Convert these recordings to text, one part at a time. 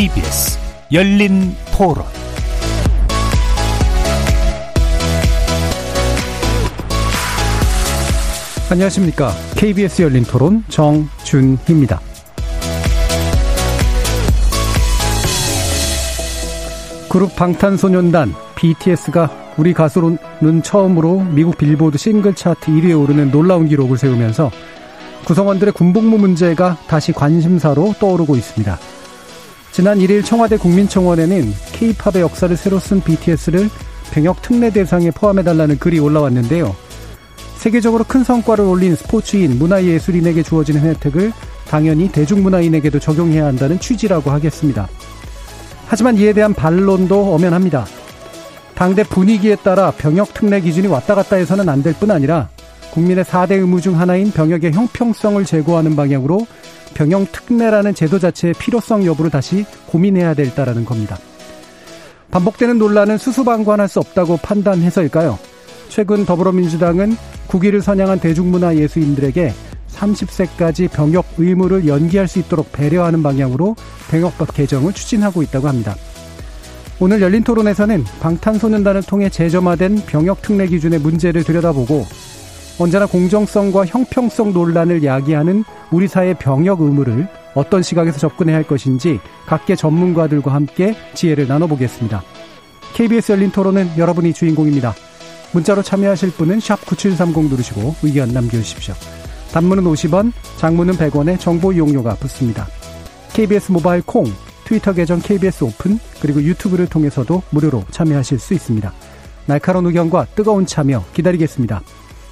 KBS 열린 토론 안녕하십니까. KBS 열린 토론 정준희입니다. 그룹 방탄소년단 BTS가 우리 가수로는 처음으로 미국 빌보드 싱글 차트 1위에 오르는 놀라운 기록을 세우면서 구성원들의 군복무 문제가 다시 관심사로 떠오르고 있습니다. 지난 1일 청와대 국민청원에는 K-팝의 역사를 새로 쓴 BTS를 병역 특례 대상에 포함해달라는 글이 올라왔는데요. 세계적으로 큰 성과를 올린 스포츠인 문화예술인에게 주어지는 혜택을 당연히 대중문화인에게도 적용해야 한다는 취지라고 하겠습니다. 하지만 이에 대한 반론도 엄연합니다. 당대 분위기에 따라 병역 특례 기준이 왔다 갔다 해서는 안 될 뿐 아니라 국민의 4대 의무 중 하나인 병역의 형평성을 제고하는 방향으로 병역 특례라는 제도 자체의 필요성 여부를 다시 고민해야 될다라는 겁니다. 반복되는 논란은 수수방관할 수 없다고 판단해서일까요? 최근 더불어민주당은 국위를 선양한 대중문화 예수인들에게 30세까지 병역 의무를 연기할 수 있도록 배려하는 방향으로 병역법 개정을 추진하고 있다고 합니다. 오늘 열린 토론에서는 방탄소년단을 통해 재점화된 병역 특례 기준의 문제를 들여다보고 언제나 공정성과 형평성 논란을 야기하는 우리 사회 병역 의무를 어떤 시각에서 접근해야 할 것인지 각계 전문가들과 함께 지혜를 나눠보겠습니다. KBS 열린 토론은 여러분이 주인공입니다. 문자로 참여하실 분은 9730 누르시고 의견 남겨주십시오. 단문은 50원, 장문은 100원의 정보 이용료가 붙습니다. KBS 모바일 콩, 트위터 계정 KBS 오픈, 그리고 유튜브를 통해서도 무료로 참여하실 수 있습니다. 날카로운 의견과 뜨거운 참여 기다리겠습니다.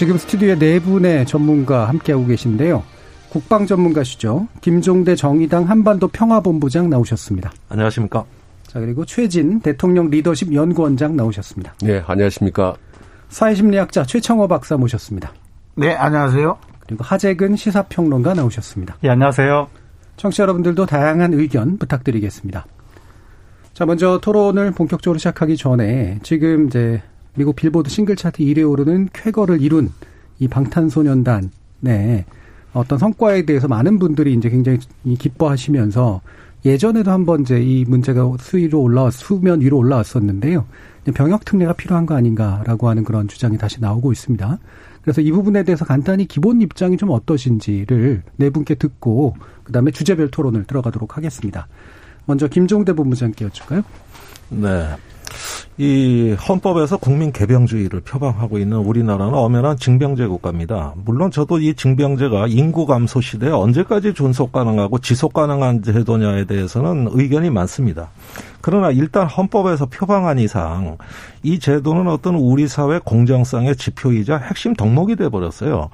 지금 스튜디오에 네 분의 전문가 함께하고 계신데요. 국방 전문가시죠. 김종대 정의당 한반도 평화본부장 나오셨습니다. 안녕하십니까. 자, 그리고 최진 대통령 리더십 연구원장 나오셨습니다. 네, 안녕하십니까. 사회심리학자 최청호 박사 모셨습니다. 네, 안녕하세요. 그리고 하재근 시사평론가 나오셨습니다. 네, 안녕하세요. 청취자 여러분들도 다양한 의견 부탁드리겠습니다. 자, 먼저 토론을 본격적으로 시작하기 전에 지금 이제 미국 빌보드 싱글 차트 1위에 오르는 쾌거를 이룬 이 방탄소년단, 네. 어떤 성과에 대해서 많은 분들이 이제 굉장히 기뻐하시면서 예전에도 한번 이제 이 문제가 수위로 올라왔, 수면 위로 올라왔었는데요. 병역 특례가 필요한 거 아닌가라고 하는 그런 주장이 다시 나오고 있습니다. 그래서 이 부분에 대해서 간단히 기본 입장이 좀 어떠신지를 네 분께 듣고 그다음에 주제별 토론을 들어가도록 하겠습니다. 먼저 김종대 본부장께 여쭐까요? 네. 이 헌법에서 국민 개병주의를 표방하고 있는 우리나라는 엄연한 징병제 국가입니다. 물론 저도 이 징병제가 인구 감소 시대에 언제까지 존속 가능하고 지속 가능한 제도냐에 대해서는 의견이 많습니다. 그러나 일단 헌법에서 표방한 이상 이 제도는 어떤 우리 사회 공정성의 지표이자 핵심 덕목이 돼 버렸어요.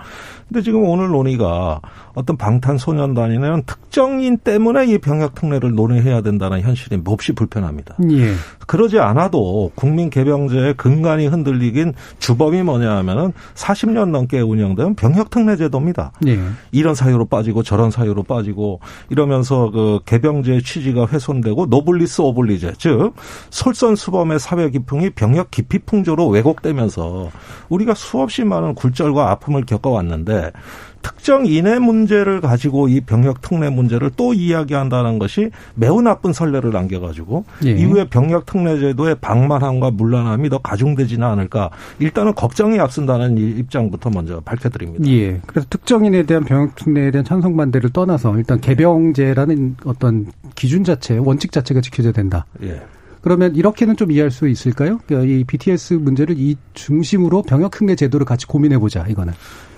근데 지금 오늘 논의가 어떤 방탄소년단이나 특정인 때문에 이 병역 특례를 논의해야 된다는 현실이 몹시 불편합니다. 예. 그러지 않아도 국민 개병제의 근간이 흔들리긴 주범이 뭐냐 하면은 40년 넘게 운영된 병역 특례 제도입니다. 예. 이런 사유로 빠지고 저런 사유로 빠지고 이러면서 그 개병제의 취지가 훼손되고 노블레스 오블리주 즉 솔선수범의 사회 기풍이 병역 기피 풍조로 왜곡되면서 우리가 수없이 많은 굴절과 아픔을 겪어왔는데 특정인의 문제를 가지고 이 병역 특례 문제를 또 이야기한다는 것이 매우 나쁜 선례를 남겨가지고 예. 이후에 병역 특례 제도의 방만함과 물란함이 더 가중되지는 않을까 일단은 걱정이 앞선다는 입장부터 먼저 밝혀드립니다. 예. 그래서 특정인에 대한 병역 특례에 대한 찬성 반대를 떠나서 일단 개병제라는 어떤 기준 자체, 원칙 자체가 지켜져야 된다. 예. 그러면 이렇게는 좀 이해할 수 있을까요? 그러니까 이 BTS 문제를 이 중심으로 병역 특례 제도를 같이 고민해 보자 이거는.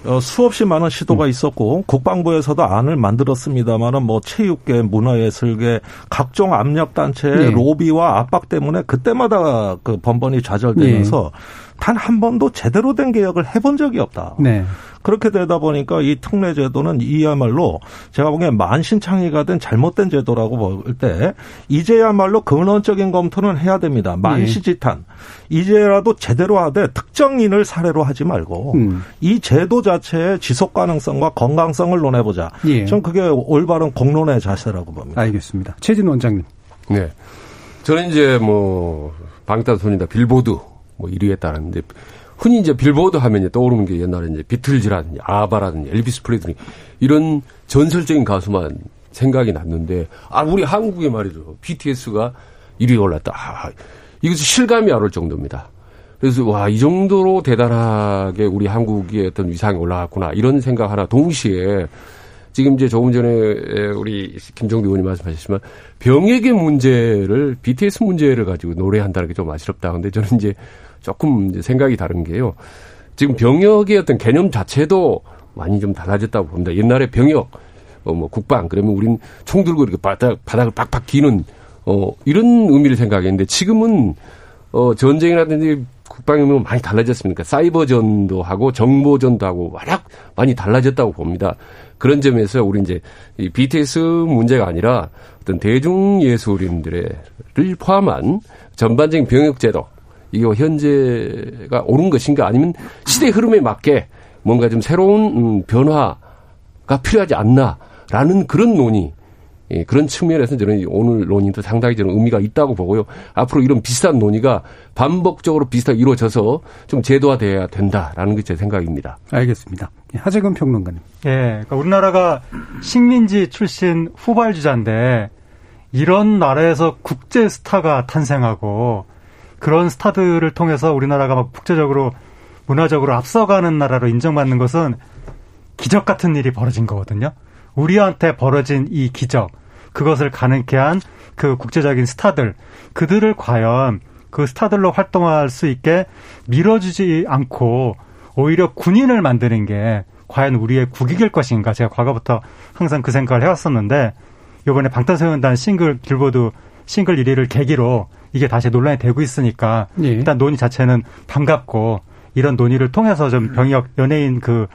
어, 수없이 많은 시도가 음. 있었고 국방부에서도 안을 만들었습니다만은 뭐 체육계, 문화예술계 각종 압력 단체의 네. 로비와 압박 때문에 그때마다 그 번번이 좌절되면서 네. 단 한 번도 제대로 된 개혁을 해본 적이 없다. 네. 그렇게 되다 보니까 이 특례 제도는 이야말로 제가 보기엔 만신창이가 된 잘못된 제도라고 볼 때 이제야말로 근원적인 검토는 해야 됩니다. 만시지탄. 네. 이제라도 제대로 하되 특정인을 사례로 하지 말고 음. 이 제도 자체의 지속 가능성과 건강성을 논해보자. 예. 전 그게 올바른 공론의 자세라고 봅니다. 알겠습니다. 최진 원장님. 네. 저는 이제 뭐 방탄소년단 빌보드 뭐 1위에 따랐는데 흔히 이제 빌보드 하면 떠오르는 게 옛날에 이제 비틀즈라든지 아바라든지 엘비스 프레드리 이런 전설적인 가수만 생각이 났는데 아 우리 한국에 말이죠 BTS가 1위에 올랐다. 아, 이것이 실감이 안 올 정도입니다. 그래서 와 이 정도로 대단하게 우리 한국의 어떤 위상이 올라갔구나 이런 생각 하나 동시에 지금 이제 조금 전에 우리 김정도 의원님 말씀하셨지만 병역의 문제를 BTS 문제를 가지고 노래한다는 게 좀 아쉽다. 근데 저는 이제 조금 이제 생각이 다른 게요. 지금 병역의 어떤 개념 자체도 많이 좀 달라졌다고 봅니다. 옛날에 병역, 어, 뭐 국방 그러면 우린 총 들고 이렇게 바닥, 바닥을 빡빡 기는 어, 이런 의미를 생각했는데 지금은 어, 전쟁이라든지 국방이면 많이 달라졌습니까? 사이버전도 하고 정보전도 하고 워낙 많이 달라졌다고 봅니다. 그런 점에서 우리 이제 이 BTS 문제가 아니라 어떤 대중예술인들을 포함한 전반적인 병역제도 이거 현재가 옳은 것인가 아니면 시대 흐름에 맞게 뭔가 좀 새로운 음, 변화가 필요하지 않나라는 그런 논의 예, 그런 측면에서 저는 오늘 논의도 상당히 저는 의미가 있다고 보고요. 앞으로 이런 비슷한 논의가 반복적으로 비슷하게 이루어져서 좀 제도화돼야 된다라는 게 제 생각입니다. 알겠습니다. 예, 하재근 평론가님. 예, 그러니까 우리나라가 식민지 출신 후발주자인데 이런 나라에서 국제 스타가 탄생하고 그런 스타들을 통해서 우리나라가 막 국제적으로 문화적으로 앞서가는 나라로 인정받는 것은 기적 같은 일이 벌어진 거거든요. 우리한테 벌어진 이 기적, 그것을 가능케 한 그 국제적인 스타들, 그들을 과연 그 스타들로 활동할 수 있게 밀어주지 않고 오히려 군인을 만드는 게 과연 우리의 국익일 것인가 제가 과거부터 항상 그 생각을 해왔었는데 이번에 방탄소년단 싱글 빌보드 싱글 1위를 계기로 이게 다시 논란이 되고 있으니까 예. 일단 논의 자체는 반갑고 이런 논의를 통해서 좀 병역 연예인 그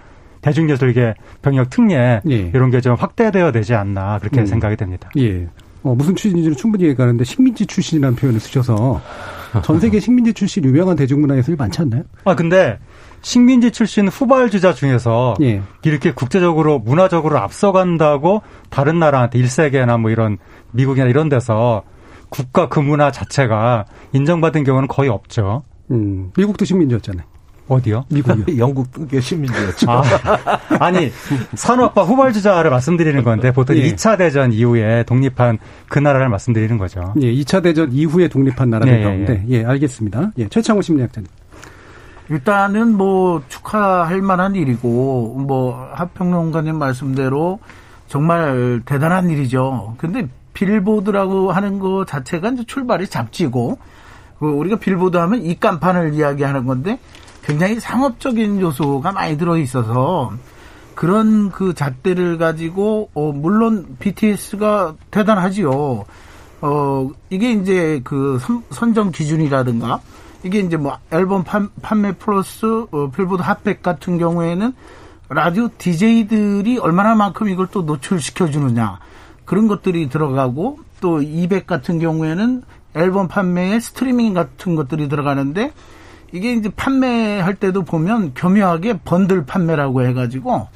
대중예술계 병역 특례 예. 이런 게 좀 확대되어야 되지 않나 그렇게 음. 생각이 됩니다. 예. 어, 무슨 출신인지는 충분히 얘기하는데 식민지 출신이라는 표현을 쓰셔서 전 세계 식민지 출신 유명한 대중문화 예술이 많지 않나요? 아 근데 식민지 출신 후발주자 중에서 예. 이렇게 국제적으로 문화적으로 앞서간다고 다른 나라한테 일세계나 뭐 이런 미국이나 이런 데서 국가 그 문화 자체가 인정받은 경우는 거의 없죠. 음, 미국도 식민지였잖아요. 어디요? 미국이요. 영국의 식민지였죠. 아, 니 산업화 후발주자를 말씀드리는 건데 보통 예. 2차 대전 이후에 독립한 그 나라를 말씀드리는 거죠. 예, 2차 대전 이후에 독립한 나라들 예, 예, 가운데 예, 알겠습니다. 예, 최창호 심리학자님. 일단은 뭐 축하할 만한 일이고 뭐 합평론가님 말씀대로 정말 대단한 일이죠. 근데 빌보드라고 하는 거 자체가 이제 출발이 잡지고 그 우리가 빌보드 하면 이 간판을 이야기하는 건데 굉장히 상업적인 요소가 많이 들어 있어서 그런 그 잣대를 가지고 어 물론 BTS가 대단하지요. 어 이게 이제 그 선, 정 기준이라든가 이게 이제 뭐 앨범 판, 판매 플러스 어, 빌보드 핫백 같은 경우에는 라디오 DJ들이 얼마나 만큼 이걸 또 노출시켜 주느냐. 그런 것들이 들어가고 또 200 같은 경우에는 앨범 판매에 스트리밍 같은 것들이 들어가는데 이게 이제 판매할 때도 보면 교묘하게 번들 판매라고 해가지고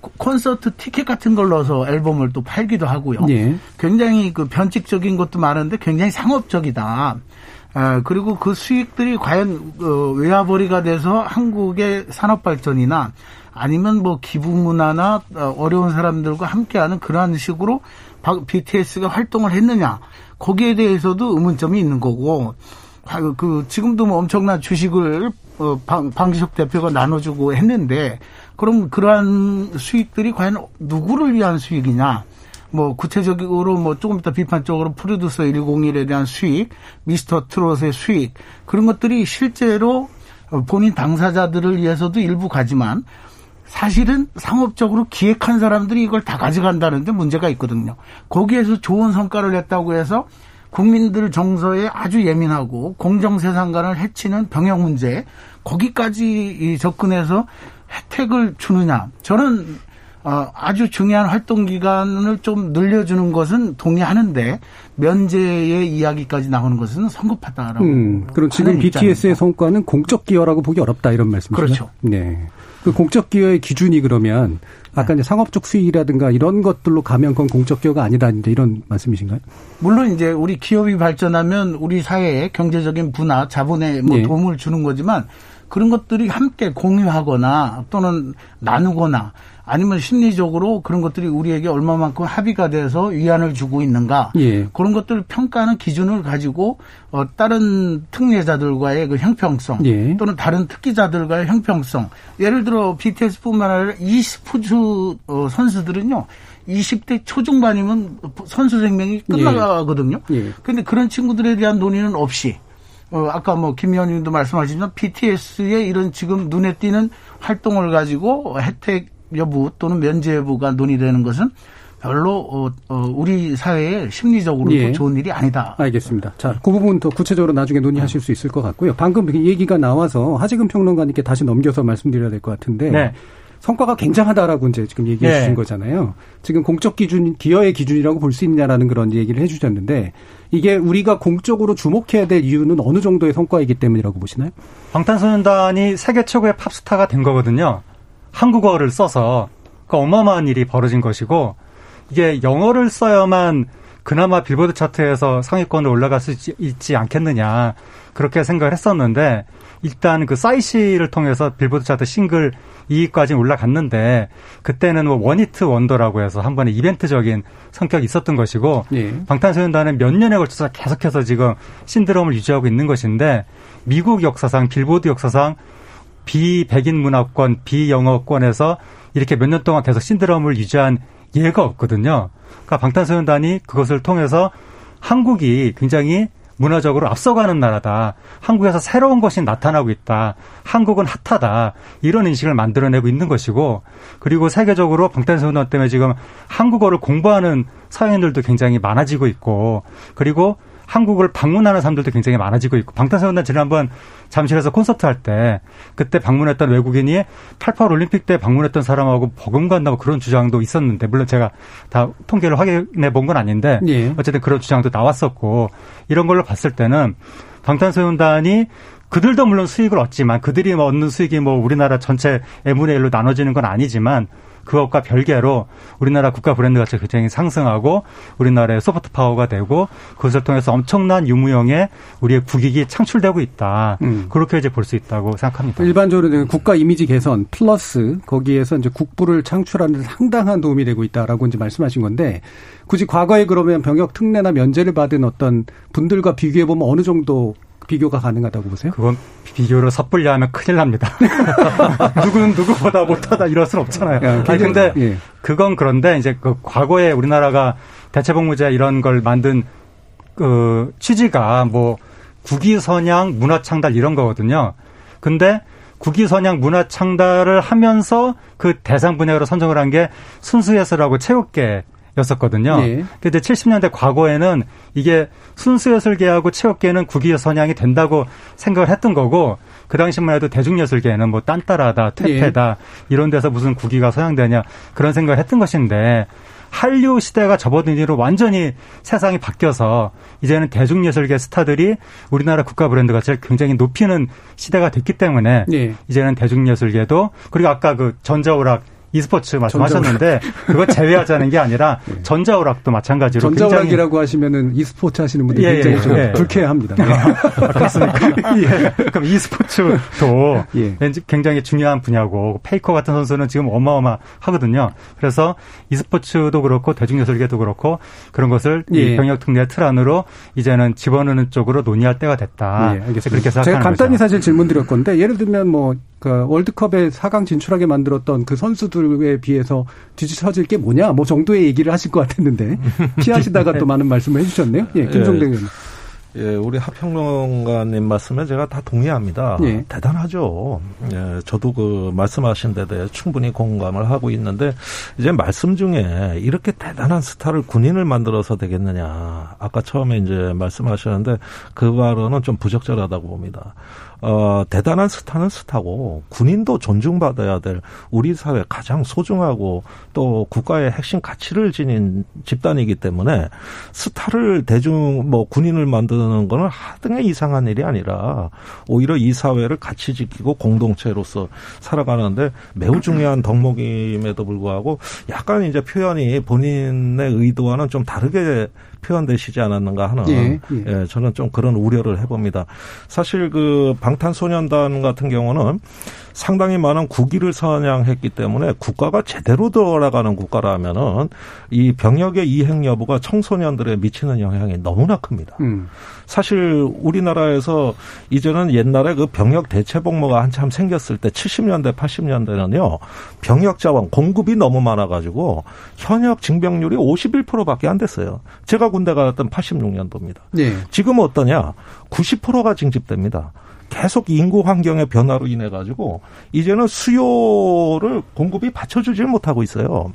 콘서트 티켓 같은 걸 넣어서 앨범을 또 팔기도 하고요. 예. 굉장히 그 변칙적인 것도 많은데 굉장히 상업적이다. 아, 그리고 그 수익들이 과연 어, 외화벌이가 돼서 한국의 산업 발전이나 아니면 뭐 기부 문화나 어, 어려운 사람들과 함께하는 그러한 식으로 BTS가 활동을 했느냐 거기에 대해서도 의문점이 있는 거고 그 지금도 뭐 엄청난 주식을 어, 방, 방기석 대표가 나눠주고 했는데 그럼 그러한 수익들이 과연 누구를 위한 수익이냐? 뭐 구체적으로 뭐 조금 이따 비판적으로 프로듀서 101에 대한 수익, 미스터 트롯의 수익 그런 것들이 실제로 본인 당사자들을 위해서도 일부 가지만 사실은 상업적으로 기획한 사람들이 이걸 다 가져간다는데 문제가 있거든요. 거기에서 좋은 성과를 냈다고 해서 국민들 정서에 아주 예민하고 공정 세상관을 해치는 병역 문제 거기까지 접근해서 혜택을 주느냐 저는 어, 아주 중요한 활동 기간을 좀 늘려주는 것은 동의하는데 면제의 이야기까지 나오는 것은 성급하다라고. 음, 그럼 지금 BTS의 성과는 공적 기여라고 보기 어렵다 이런 말씀이시죠? 그렇죠. 네. 그 공적 기여의 기준이 그러면 아까 이제 상업적 수익이라든가 이런 것들로 가면 그건 공적 기여가 아니다 이제 이런 말씀이신가요? 물론 이제 우리 기업이 발전하면 우리 사회에 경제적인 부나 자본에 뭐 예. 도움을 주는 거지만 그런 것들이 함께 공유하거나 또는 나누거나 아니면 심리적으로 그런 것들이 우리에게 얼마만큼 합의가 돼서 위안을 주고 있는가 예. 그런 것들을 평가하는 기준을 가지고 어, 다른 특례자들과의 그 형평성 예. 또는 다른 특기자들과의 형평성 예를 들어 BTS뿐만 아니라 이 스포츠 어, 선수들은요 20대 초중반이면 선수 생명이 끝나거든요. 예. 그런데 그런 친구들에 대한 논의는 없이 어, 아까 뭐 김의원님도 말씀하셨지만 BTS의 이런 지금 눈에 띄는 활동을 가지고 혜택 여부 또는 면제 여부가 논의되는 것은 별로 어, 어, 우리 사회에 심리적으로도 예. 좋은 일이 아니다. 알겠습니다. 자, 그 부분 더 구체적으로 나중에 논의하실 수 있을 것 같고요. 방금 그 얘기가 나와서 하지금 평론가님께 다시 넘겨서 말씀드려야 될 것 같은데 네. 성과가 굉장하다라고 이제 지금 얘기해 네. 주신 거잖아요. 지금 공적 기준, 기여의 기준이라고 볼 수 있냐라는 그런 얘기를 해 주셨는데 이게 우리가 공적으로 주목해야 될 이유는 어느 정도의 성과이기 때문이라고 보시나요? 방탄소년단이 세계 최고의 팝스타가 된 거거든요. 한국어를 써서 그 어마어마한 일이 벌어진 것이고 이게 영어를 써야만 그나마 빌보드 차트에서 상위권으로 올라갈 수 있지, 않겠느냐 그렇게 생각을 했었는데 일단 그 싸이시를 통해서 빌보드 차트 싱글 2위까지 올라갔는데 그때는 뭐 원히트 원더라고 해서 한 번에 이벤트적인 성격이 있었던 것이고 예. 방탄소년단은 몇 년에 걸쳐서 계속해서 지금 신드롬을 유지하고 있는 것인데 미국 역사상 빌보드 역사상 비백인 문화권, 비영어권에서 이렇게 몇 년 동안 계속 신드롬을 유지한 예가 없거든요. 그러니까 방탄소년단이 그것을 통해서 한국이 굉장히 문화적으로 앞서가는 나라다. 한국에서 새로운 것이 나타나고 있다. 한국은 핫하다. 이런 인식을 만들어내고 있는 것이고, 그리고 세계적으로 방탄소년단 때문에 지금 한국어를 공부하는 사회인들도 굉장히 많아지고 있고, 그리고 한국을 방문하는 사람들도 굉장히 많아지고 있고 방탄소년단 지난번 잠실에서 콘서트 할 때 그때 방문했던 외국인이 88 올림픽 때 방문했던 사람하고 버금간다고 그런 주장도 있었는데 물론 제가 다 통계를 확인해 본 건 아닌데 예. 어쨌든 그런 주장도 나왔었고 이런 걸로 봤을 때는 방탄소년단이 그들도 물론 수익을 얻지만 그들이 뭐 얻는 수익이 뭐 우리나라 전체 M분의 1로 나눠지는 건 아니지만 그것과 별개로 우리나라 국가 브랜드 가치가 굉장히 상승하고 우리나라의 소프트 파워가 되고 그것을 통해서 엄청난 유무형의 우리의 국익이 창출되고 있다. 음. 그렇게 이제 볼 수 있다고 생각합니다. 일반적으로 국가 이미지 개선 플러스 거기에서 이제 국부를 창출하는 데 상당한 도움이 되고 있다라고 이제 말씀하신 건데 굳이 과거에 그러면 병역 특례나 면제를 받은 어떤 분들과 비교해 보면 어느 정도 비교가 가능하다고 보세요? 그건 비교를 섣불리 하면 큰일 납니다. 누구는 누구보다 못하다 이럴 순 없잖아요. 야, 아니 근데 예. 그건 그런데 이제 그 과거에 우리나라가 대체복무제 이런 걸 만든 그 취지가 뭐 국위 선양 문화 창달 이런 거거든요. 근데 국위 선양 문화 창달을 하면서 그 대상 분야로 선정을 한 게 순수예술하고 체육계 였었거든요. 예. 근데 70년대 과거에는 이게 순수 예술계하고 체육계는 국위 선양이 된다고 생각을 했던 거고 그 당시만 해도 대중예술계는 뭐 딴따라다, 퇴폐다 이런 데서 무슨 국위가 선양되냐 그런 생각을 했던 것인데 한류 시대가 접어든 뒤로 완전히 세상이 바뀌어서 이제는 대중예술계 스타들이 우리나라 국가 브랜드 가치를 굉장히 높이는 시대가 됐기 때문에 예. 이제는 대중예술계도 그리고 아까 그 전자오락 e스포츠 말씀하셨는데 그거 제외하자는 게 아니라 전자오락도 마찬가지로 굉장히 전자오락이라고 하시면은 e스포츠 하시는 분들 예, 굉장히 예, 좀 예. 불쾌합니다. 네. 아, 그렇습니까? 예. 그럼 e스포츠도 예. 굉장히 중요한 분야고 페이커 같은 선수는 지금 어마어마하거든요. 그래서 e스포츠도 그렇고 대중예술계도 그렇고 그런 것을 이 예. 병역 특례 틀 안으로 이제는 집어넣는 쪽으로 논의할 때가 됐다. 예, 알겠습니다. 그렇게 생각하는 제가 간단히 거죠. 사실 질문 드렸 건데 예를 들면 뭐 그 월드컵에 4강 진출하게 만들었던 그 선수 들에 비해서 뒤집어질 게 뭐냐 뭐 정도의 얘기를 하실 것 같았는데 피하시다가 또 많은 말씀을 해주셨네요. 예, 김종대 의원. 예, 우리 하평론가님 말씀에 제가 다 동의합니다. 예. 대단하죠. 예, 저도 그 말씀하신 데 대해 충분히 공감을 하고 있는데 이제 말씀 중에 이렇게 대단한 스타를 군인을 만들어서 되겠느냐. 아까 처음에 이제 말씀하셨는데 그 발언은 좀 부적절하다고 봅니다. 어, 대단한 스타는 스타고 군인도 존중받아야 될 우리 사회 가장 소중하고 또 국가의 핵심 가치를 지닌 집단이기 때문에 스타를 대중 뭐 군인을 만드는 거는 하등의 이상한 일이 아니라 오히려 이 사회를 같이 지키고 공동체로서 살아가는데 매우 중요한 덕목임에도 불구하고 약간 이제 표현이 본인의 의도와는 좀 다르게 표현되시지 않았는가 하는 예, 예. 예, 저는 좀 그런 우려를 해봅니다. 사실 그 방탄소년단 같은 경우는 상당히 많은 국위를 선양했기 때문에 국가가 제대로 돌아가는 국가라면은 이 병역의 이행 여부가 청소년들에 미치는 영향이 너무나 큽니다. 음. 사실 우리나라에서 이제는 옛날에 그 병역 대체 복무가 한참 생겼을 때 70년대 80년대는요 병역 자원 공급이 너무 많아가지고 현역 징병률이 51%밖에 안 됐어요. 제가 군대 갔던 86년도입니다. 네. 지금 어떠냐? 90%가 징집됩니다. 계속 인구 환경의 변화로 인해 가지고 이제는 수요를 공급이 받쳐주질 못하고 있어요.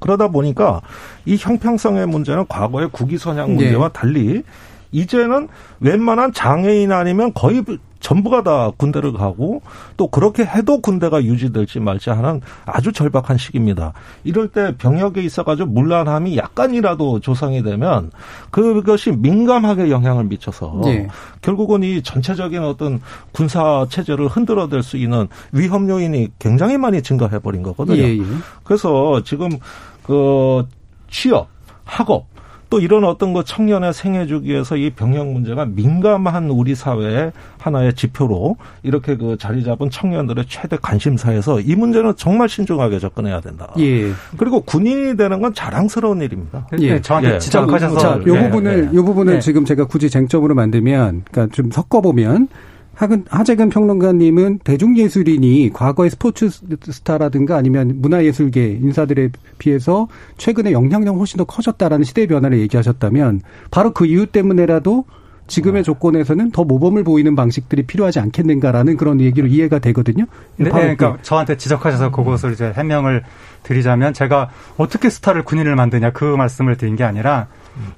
그러다 보니까 이 형평성의 문제는 과거의 국위 선양 문제와 네. 달리 이제는 웬만한 장애인 아니면 거의 전부가 다 군대를 가고 또 그렇게 해도 군대가 유지될지 말지 하는 아주 절박한 시기입니다. 이럴 때 병역에 있어가지고 물란함이 약간이라도 조성이 되면 그것이 민감하게 영향을 미쳐서 예. 결국은 이 전체적인 어떤 군사 체제를 흔들어댈 수 있는 위험 요인이 굉장히 많이 증가해 버린 거거든요. 예, 예. 그래서 지금 그 취업, 학업 또 이런 어떤 그 청년의 생애 주기에서 이 병역 문제가 민감한 우리 사회의 하나의 지표로 이렇게 그 자리 잡은 청년들의 최대 관심사에서 이 문제는 정말 신중하게 접근해야 된다. 예. 그리고 군인이 되는 건 자랑스러운 일입니다. 예. 네, 저한테 예. 지적하셔서 자, 요 예, 부분을 예. 요 부분을 네. 지금 제가 굳이 쟁점으로 만들면 그러니까 좀 섞어 보면 하근 하재근 평론가님은 대중예술인이 과거의 스포츠 스타라든가 아니면 문화예술계 인사들에 비해서 최근에 영향력 훨씬 더 커졌다라는 시대 변화를 얘기하셨다면 바로 그 이유 때문에라도 지금의 조건에서는 더 모범을 보이는 방식들이 필요하지 않겠는가라는 그런 얘기로 이해가 되거든요. 네, 바로 그러니까 저한테 지적하셔서 그것을 이제 해명을 드리자면 제가 어떻게 스타를 군인을 만드냐 그 말씀을 드린 게 아니라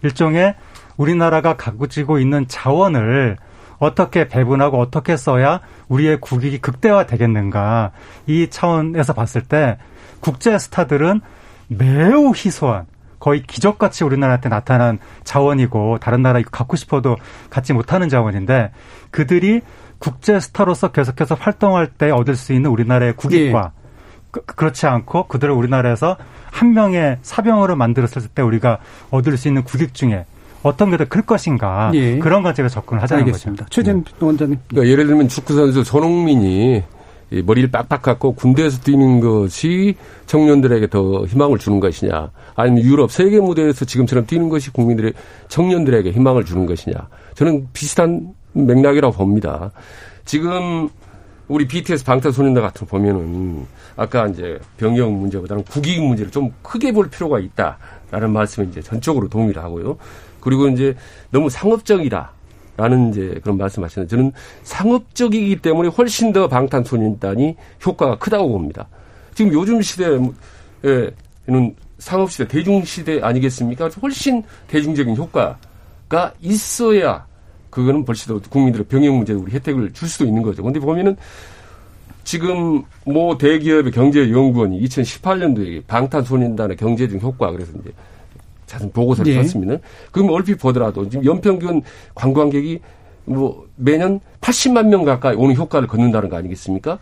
일종의 우리나라가 가지고 있는 자원을 어떻게 배분하고 어떻게 써야 우리의 국익이 극대화 되겠는가? 이 차원에서 봤을 때 국제 스타들은 매우 희소한 거의 기적같이 우리나라한테 나타난 자원이고 다른 나라 이거 갖고 싶어도 갖지 못하는 자원인데 그들이 국제 스타로서 계속해서 활동할 때 얻을 수 있는 우리나라의 국익과 그, 그렇지 않고 그들을 우리나라에서 한 명의 사병으로 만들었을 때 우리가 얻을 수 있는 국익 중에 어떤 게 더 클 것인가 예. 그런 건 제가 접근을 하자는 알겠습니다. 거죠. 최진 원장님. 그러니까 예를 들면 축구 선수 손흥민이 이 머리를 빡빡 깎고 군대에서 뛰는 것이 청년들에게 더 희망을 주는 것이냐, 아니면 유럽 세계 무대에서 지금처럼 뛰는 것이 국민들의 청년들에게 희망을 주는 것이냐, 저는 비슷한 맥락이라고 봅니다. 지금 우리 BTS 방탄소년단 같은 거 보면은 아까 이제 병역 문제보다는 국익 문제를 좀 크게 볼 필요가 있다라는 말씀에 이제 전적으로 동의를 하고요. 그리고 이제 너무 상업적이다. 라는 이제 그런 말씀하시는데 저는 상업적이기 때문에 훨씬 더 방탄소년단이 효과가 크다고 봅니다. 지금 요즘 시대에는 상업 시대, 대중 시대 아니겠습니까? 훨씬 대중적인 효과가 있어야 그거는 벌써 국민들의 병역 문제에 우리 혜택을 줄 수도 있는 거죠. 근데 보면은 지금 모 대기업의 경제연구원이 2018년도에 방탄소년단의 경제적 효과 그래서 이제 자세히 보고서를 예. 썼습니다. 그럼 얼핏 보더라도 지금 연평균 관광객이 뭐 매년 80만 명 가까이 오는 효과를 걷는다는 거 아니겠습니까?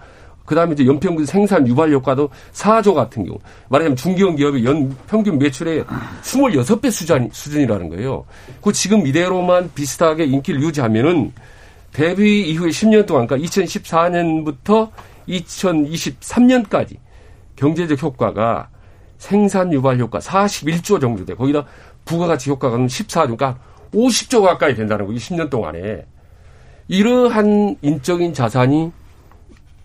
그 다음에 이제 연평균 생산 유발 효과도 4조 같은 경우. 말하자면 중견 기업의 연 평균 매출의 26배 수준, 수준이라는 거예요. 그 지금 이대로만 비슷하게 인기를 유지하면은 데뷔 이후에 10년 동안, 그러니까 2014년부터 2023년까지 경제적 효과가 생산 유발 효과 41조 정도 돼. 거기다 부가가치 효과가 14조, 그러니까 50조 가까이 된다는 거, 20년 동안에. 이러한 인적인 자산이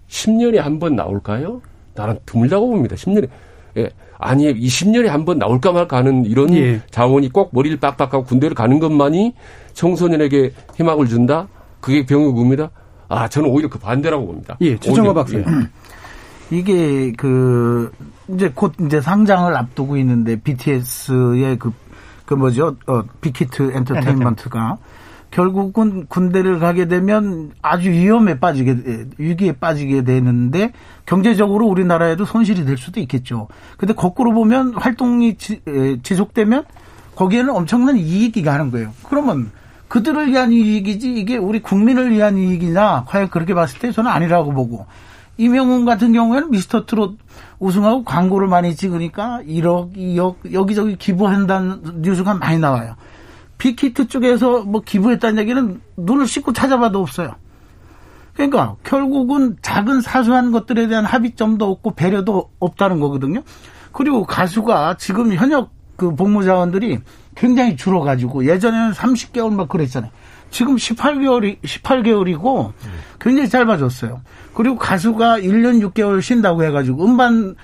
10년에 한 번 나올까요? 나는 드물다고 봅니다. 10년에. 예. 아니 20년에 한 번 나올까 말까 하는 이런 예. 자원이 꼭 머리를 빡빡하고 군대를 가는 것만이 청소년에게 희망을 준다. 그게 병역입니다. 아 저는 오히려 그 반대라고 봅니다. 예, 최정화 박사님. 예. 이게 그 이제 곧 이제 상장을 앞두고 있는데 BTS의 그, 그 뭐죠? 어, 빅히트 엔터테인먼트가 결국은 군대를 가게 되면 아주 위험에 빠지게 위기에 빠지게 되는데 경제적으로 우리나라에도 손실이 될 수도 있겠죠. 근데 거꾸로 보면 활동이 지, 에, 지속되면 거기에는 엄청난 이익이 가는 거예요. 그러면 그들을 위한 이익이지 이게 우리 국민을 위한 이익이냐 과연 그렇게 봤을 때 저는 아니라고 보고 이명훈 같은 경우에는 미스터 트롯 우승하고 광고를 많이 찍으니까 1억, 2억 여기저기 기부한다는 뉴스가 많이 나와요. 빅히트 쪽에서 뭐 기부했다는 얘기는 눈을 씻고 찾아봐도 없어요. 그러니까 결국은 작은 사소한 것들에 대한 합의점도 없고 배려도 없다는 거거든요. 그리고 가수가 지금 현역 그 복무자원들이 굉장히 줄어가지고 예전에는 30개월 막 그랬잖아요. 지금 18개월이 18개월이고 굉장히 짧아졌어요. 그리고 가수가 1년 6개월 쉰다고 해가지고 음반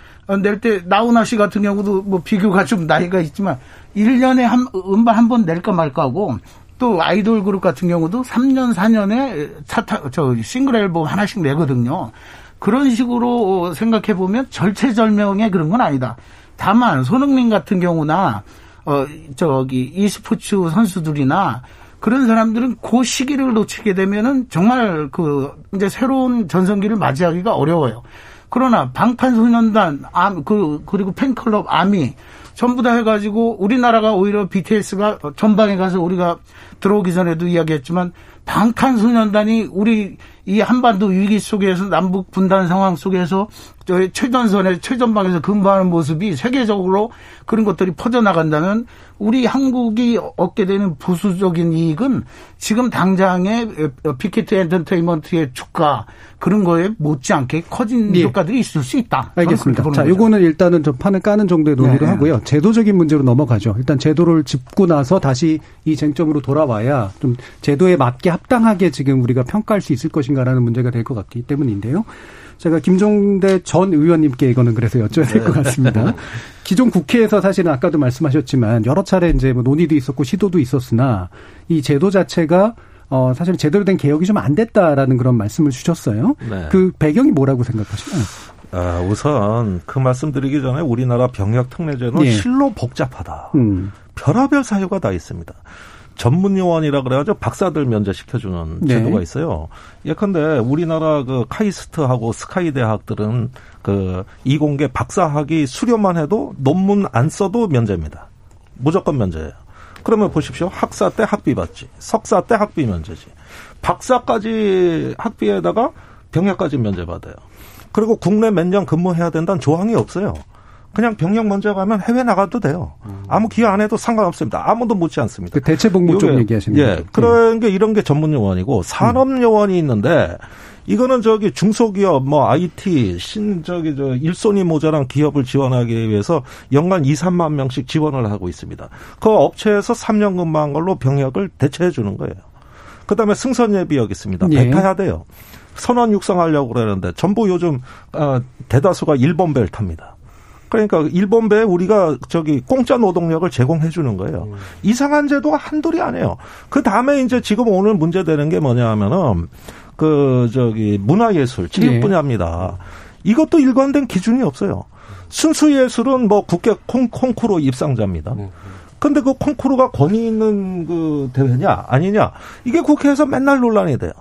낼 때 나훈아 씨 같은 경우도 뭐 비교가 좀 나이가 있지만 1년에 한 음반 한 번 낼까 말까 하고 또 아이돌 그룹 같은 경우도 3년 4년에 차타 저 싱글 앨범 하나씩 내거든요. 그런 식으로 생각해 보면 절체절명의 그런 건 아니다. 다만 손흥민 같은 경우나 어 저기 e스포츠 선수들이나 그런 사람들은 그 시기를 놓치게 되면은 정말 그 이제 새로운 전성기를 맞이하기가 어려워요. 그러나 방탄소년단, 암, 그, 그리고 팬클럽, 아미, 전부 다 해가지고 우리나라가 오히려 BTS가 전방에 가서 우리가 들어오기 전에도 이야기했지만 방탄소년단이 우리 이 한반도 위기 속에서 남북 분단 상황 속에서 저희 최전선에 최전방에서 근무하는 모습이 세계적으로 그런 것들이 퍼져나간다면 우리 한국이 얻게 되는 부수적인 이익은 지금 당장의 빅히트 엔터테인먼트의 주가 그런 거에 못지않게 커진 예. 효과들이 있을 수 있다. 알겠습니다. 자. 요거는 일단은 좀 판을 까는 정도의 논의를 네. 하고요. 제도적인 문제로 넘어가죠. 일단 제도를 짚고 나서 다시 이 쟁점으로 돌아와야 좀 제도에 맞게 합당하게 지금 우리가 평가할 수 있을 것인가 라는 문제가 될 것 같기 때문인데요. 제가 김종대 전 의원님께 이거는 그래서 여쭤야 될 것 같습니다. 기존 국회에서 사실은 아까도 말씀하셨지만 여러 차례 이제 뭐 논의도 있었고 시도도 있었으나 이 제도 자체가 어 사실 제대로 된 개혁이 좀 안 됐다라는 그런 말씀을 주셨어요. 네. 그 배경이 뭐라고 생각하시나요? 아, 우선 그 말씀드리기 전에 우리나라 병역 특례제는 예. 실로 복잡하다. 음. 별하별 사유가 다 있습니다. 전문 요원이라 그래가지고 박사들 면제 시켜주는 네. 제도가 있어요. 예컨대 우리나라 그 카이스트하고 스카이 대학들은 그 이공계 박사학위 수료만 해도 논문 안 써도 면제입니다. 무조건 면제예요. 그러면 보십시오. 학사 때 학비 받지. 석사 때 학비 면제지. 박사까지 학비에다가 병역까지 면제받아요. 그리고 국내 몇 년 근무해야 된다는 조항이 없어요. 그냥 병역 먼저 가면 해외 나가도 돼요. 아무 기여 안 해도 상관없습니다. 아무도 묻지 않습니다. 그 대체 복무 쪽 요게, 얘기하시는 예, 거죠? 네. 그런 게 이런 게 전문 요원이고 산업 요원이 있는데 이거는 저기 중소기업 뭐 IT 신 저기 저 일손이 모자란 기업을 지원하기 위해서 연간 2, 3만 명씩 지원을 하고 있습니다. 그 업체에서 3년 근무한 걸로 병역을 대체해 주는 거예요. 그다음에 승선 예비역 있습니다. 예. 배 타야 돼요. 선원 육성하려고 그러는데 전부 요즘 어, 대다수가 일본 배를 탑니다. 그러니까 일본 배에 우리가 저기 공짜 노동력을 제공해 주는 거예요. 이상한 제도가 한둘이 아니에요. 그 다음에 이제 지금 오늘 문제되는 게 뭐냐 하면은 그 저기 문화예술 체육 예. 분야입니다. 이것도 일관된 기준이 없어요. 순수 예술은 뭐 국회 콩, 콩쿠르 입상자입니다. 근데 그 콩쿠르가 권위 있는 그 대회냐 아니냐 이게 국회에서 맨날 논란이 돼요.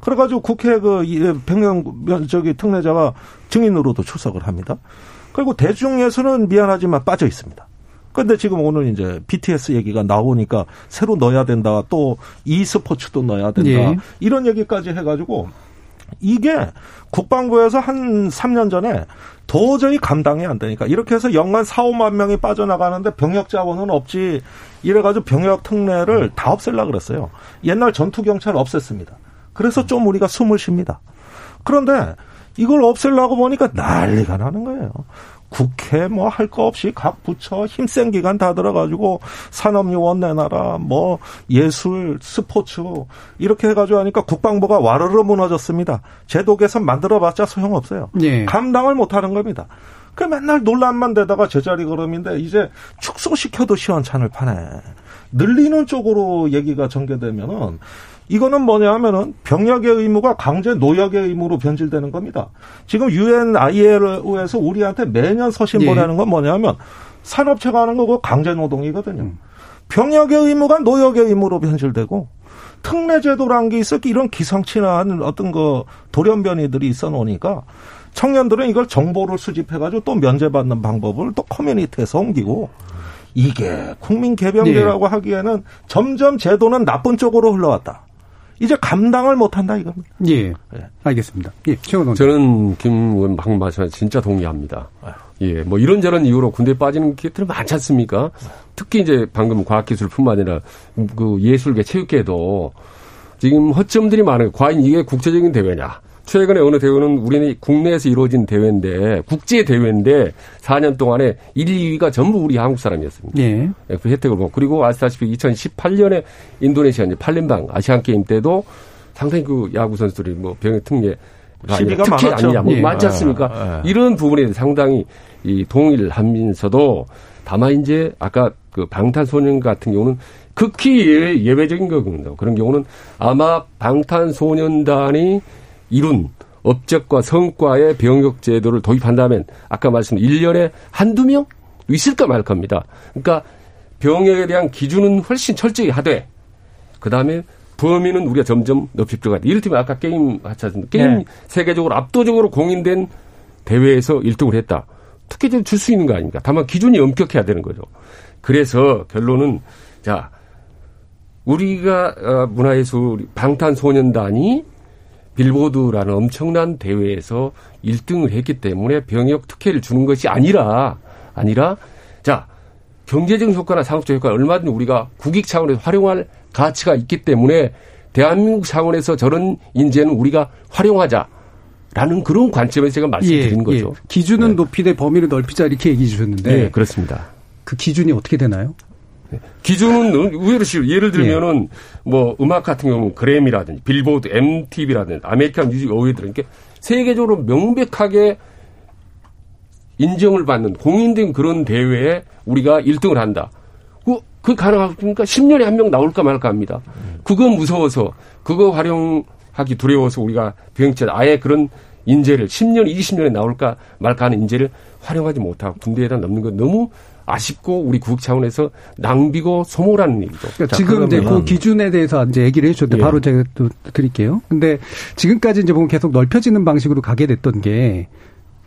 그래가지고 국회 그 병영 저기 특례자가 증인으로도 출석을 합니다. 그리고 대중예술은 미안하지만 빠져 있습니다. 근데 지금 오늘 이제 BTS 얘기가 나오니까 새로 넣어야 된다. 또 e스포츠도 넣어야 된다. 예. 이런 얘기까지 해가지고 이게 국방부에서 한 3년 전에 도저히 감당이 안 되니까 이렇게 해서 연간 4, 5만 명이 빠져나가는데 병역 자원은 없지. 이래가지고 병역 특례를 다 없앨라 그랬어요. 옛날 전투 경찰 없앴습니다. 그래서 좀 우리가 숨을 쉽니다. 그런데 이걸 없애려고 보니까 난리가 나는 거예요. 국회 뭐 할 거 없이 각 부처 힘센 기관 다 들어가지고 산업요원 내놔라 뭐 예술 스포츠 이렇게 해가지고 하니까 국방부가 와르르 무너졌습니다. 제도 개선 만들어봤자 소용없어요. 예. 감당을 못하는 겁니다. 그 맨날 논란만 되다가 제자리 걸음인데 이제 축소시켜도 시원찮을 판에 늘리는 쪽으로 얘기가 전개되면은 이거는 뭐냐 하면은 병역의 의무가 강제 노역의 의무로 변질되는 겁니다. 지금 유엔 ILO에서 우리한테 매년 서신 예. 보내는 건 뭐냐 하면 산업체가 하는 거고 강제 노동이거든요. 병역의 의무가 노역의 의무로 변질되고 특례 제도라는 게 있어 이런 기상치한 어떤 그 돌연변이들이 있어 놓으니까 청년들은 이걸 정보를 수집해가지고 또 면제받는 방법을 또 커뮤니티에서 옮기고 이게 국민 개병제라고 하기에는 점점 제도는 나쁜 쪽으로 흘러왔다. 이제 감당을 못한다 이겁니다. 예. 예. 알겠습니다. 예, 최원. 저는 김 의원 방금 말씀 진짜 동의합니다. 예, 뭐 이런저런 이유로 군대 빠지는 기회들이 많지 않습니까? 특히 이제 방금 과학기술뿐만 아니라 그 예술계, 체육계도 지금 허점들이 많아요. 과연 이게 국제적인 대회냐? 최근에 어느 대회는 우리는 국내에서 이루어진 대회인데 국제 대회인데 4년 동안에 1, 2위가 전부 우리 한국 사람이었습니다. 예. 그 혜택을 받고 그리고 아시다시피 2018년에 인도네시아 이제 팔렘방 아시안 게임 때도 상당히 그 야구 선수들이 뭐 병역 특례 시비가 특히 많았죠. 아니냐 뭐 예. 많지 않습니까? 아, 아. 이런 부분에 상당히 이 동일하면서도 다만 이제 아까 그 방탄소년 같은 경우는 극히 예외, 예외적인 거거든요. 그런 경우는 아마 방탄소년단이 이룬 업적과 성과의 병역 제도를 도입한다면 아까 말씀드린 1년에 한두 명 있을까 말 겁니다. 그러니까 병역에 대한 기준은 훨씬 철저히 하되 그다음에 범위는 우리가 점점 높이 들어가야 돼. 이를테면 아까 게임 않습니까? 게임 네. 세계적으로 압도적으로 공인된 대회에서 1등을 했다. 특혜제도 줄수 있는 거 아닙니까? 다만 기준이 엄격해야 되는 거죠. 그래서 결론은 자 우리가 어, 문화예술 방탄소년단이 빌보드라는 엄청난 대회에서 1등을 했기 때문에 병역 특혜를 주는 것이 아니라 아니라 자 경제적 효과나 상업적 효과 얼마든지 우리가 국익 차원에서 활용할 가치가 있기 때문에 대한민국 차원에서 저런 인재는 우리가 활용하자 라는 그런 관점에서 제가 말씀드린 거죠. 기준은 높이되 범위를 넓히자 이렇게 얘기해 주셨는데 네, 그렇습니다. 그 기준이 어떻게 되나요? 기준은 의외로 쉬워. 예를 들면은 뭐 음악 같은 경우는 그래미라든지 빌보드, MTV라든지 아메리칸 뮤직 어워드 이렇게 세계적으로 명백하게 인정을 받는 공인된 그런 대회에 우리가 1등을 한다. 그, 그 가능합니까? 10년에 한 명 나올까 말까 합니다. 그거 무서워서 그거 활용하기 두려워서 우리가 병역제 아예 그런 인재를 10년, 20년에 나올까 말까 하는 인재를 활용하지 못하고 군대에다 넣는 건 너무 아쉽고 우리 국익 차원에서 낭비고 소모라는 얘기죠. 그러니까 자, 지금 이제 그 기준에 대해서 이제 얘기를 해주셨는데 예. 바로 제가 또 드릴게요. 근데 지금까지 이제 보면 계속 넓혀지는 방식으로 가게 됐던 게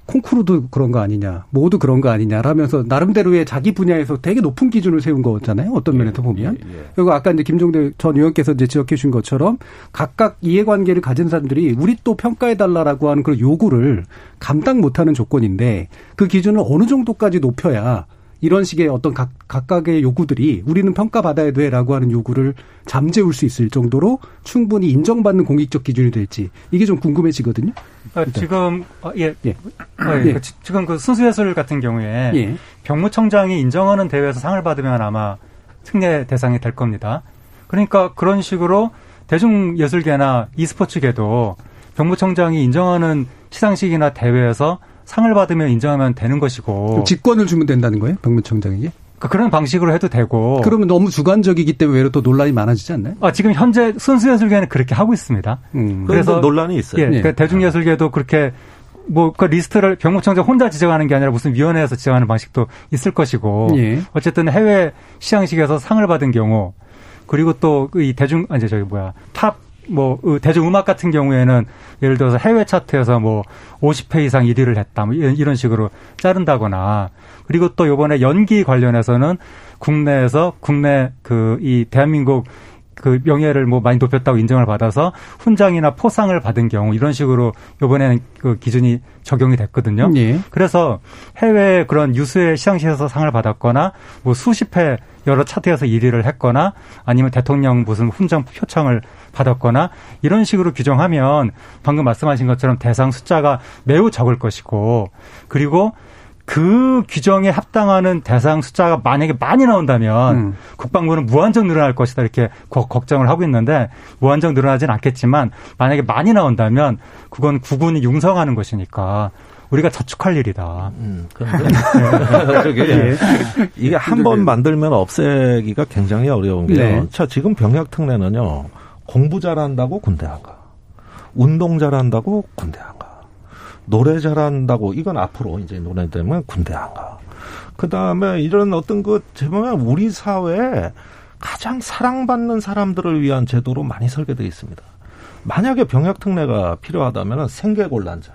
콩쿠르도 그런 거 아니냐, 모두 그런 거 아니냐라면서 나름대로의 자기 분야에서 되게 높은 기준을 세운 거잖아요. 어떤 면에서 보면. 예, 예. 그리고 아까 이제 김종대 전 의원께서 이제 지적해 주신 것처럼 각각 이해관계를 가진 사람들이 우리 또 평가해 달라라고 하는 그런 요구를 감당 못하는 조건인데 그 기준을 어느 정도까지 높여야 이런 식의 어떤 각, 각각의 요구들이 우리는 평가받아야 돼라고 하는 요구를 잠재울 수 있을 정도로 충분히 인정받는 공익적 기준이 될지 이게 좀 궁금해지거든요. 아, 지금 아, 예, 예. 아, 예. 예. 그 지- 지금 그 순수예술 같은 경우에 예. 병무청장이 인정하는 대회에서 상을 받으면 아마 특례 대상이 될 겁니다. 그러니까 그런 식으로 대중예술계나 e스포츠계도 병무청장이 인정하는 시상식이나 대회에서 상을 받으면 인정하면 되는 것이고 직권을 주면 된다는 거예요, 병무청장에게? 그- 그런 방식으로 해도 되고 그러면 너무 주관적이기 때문에 외려 또 논란이 많아지지 않나요? 아, 지금 현재 순수예술계는 그렇게 하고 있습니다. 음. 그래서 논란이 있어요. 예, 예. 그 대중예술계도 그렇게 뭐 그 리스트를 병무청장 혼자 지정하는 게 아니라 무슨 위원회에서 지정하는 방식도 있을 것이고 예. 어쨌든 해외 시상식에서 상을 받은 경우 그리고 또 이 대중 아니 저기 뭐야 top 뭐 대중 음악 같은 경우에는 예를 들어서 해외 차트에서 뭐 50회 이상 1위를 했다 뭐 이런 이런 식으로 자른다거나. 그리고 또 요번에 연기 관련해서는 국내에서 국내 그 이 대한민국 그 명예를 뭐 많이 높였다고 인정을 받아서 훈장이나 포상을 받은 경우 이런 식으로 요번에는 그 기준이 적용이 됐거든요. 예. 그래서 해외 그런 유수의 시상식에서 상을 받았거나 뭐 수십 회 여러 차트에서 1위를 했거나 아니면 대통령 무슨 훈장 표창을 받았거나 이런 식으로 규정하면 방금 말씀하신 것처럼 대상 숫자가 매우 적을 것이고 그리고 그 규정에 합당하는 대상 숫자가 만약에 많이 나온다면 음. 국방부는 무한정 늘어날 것이다 이렇게 거- 걱정을 하고 있는데 무한정 늘어나진 않겠지만 만약에 많이 나온다면 그건 국군이 융성하는 것이니까 우리가 저축할 일이다. 음, 그런데 저게 이게 한 번 만들면 없애기가 굉장히 어려운 게요. 네. 자, 지금 병역 특례는요. 공부 잘한다고 군대 안 가. 운동 잘한다고 군대 안 가. 노래 잘한다고 이건 앞으로 이제 노래 되면 군대 안 가. 그 다음에 이런 어떤 그 제보면 우리 사회에 가장 사랑받는 사람들을 위한 제도로 많이 설계되어 있습니다. 만약에 병역 특례가 필요하다면 생계곤란자.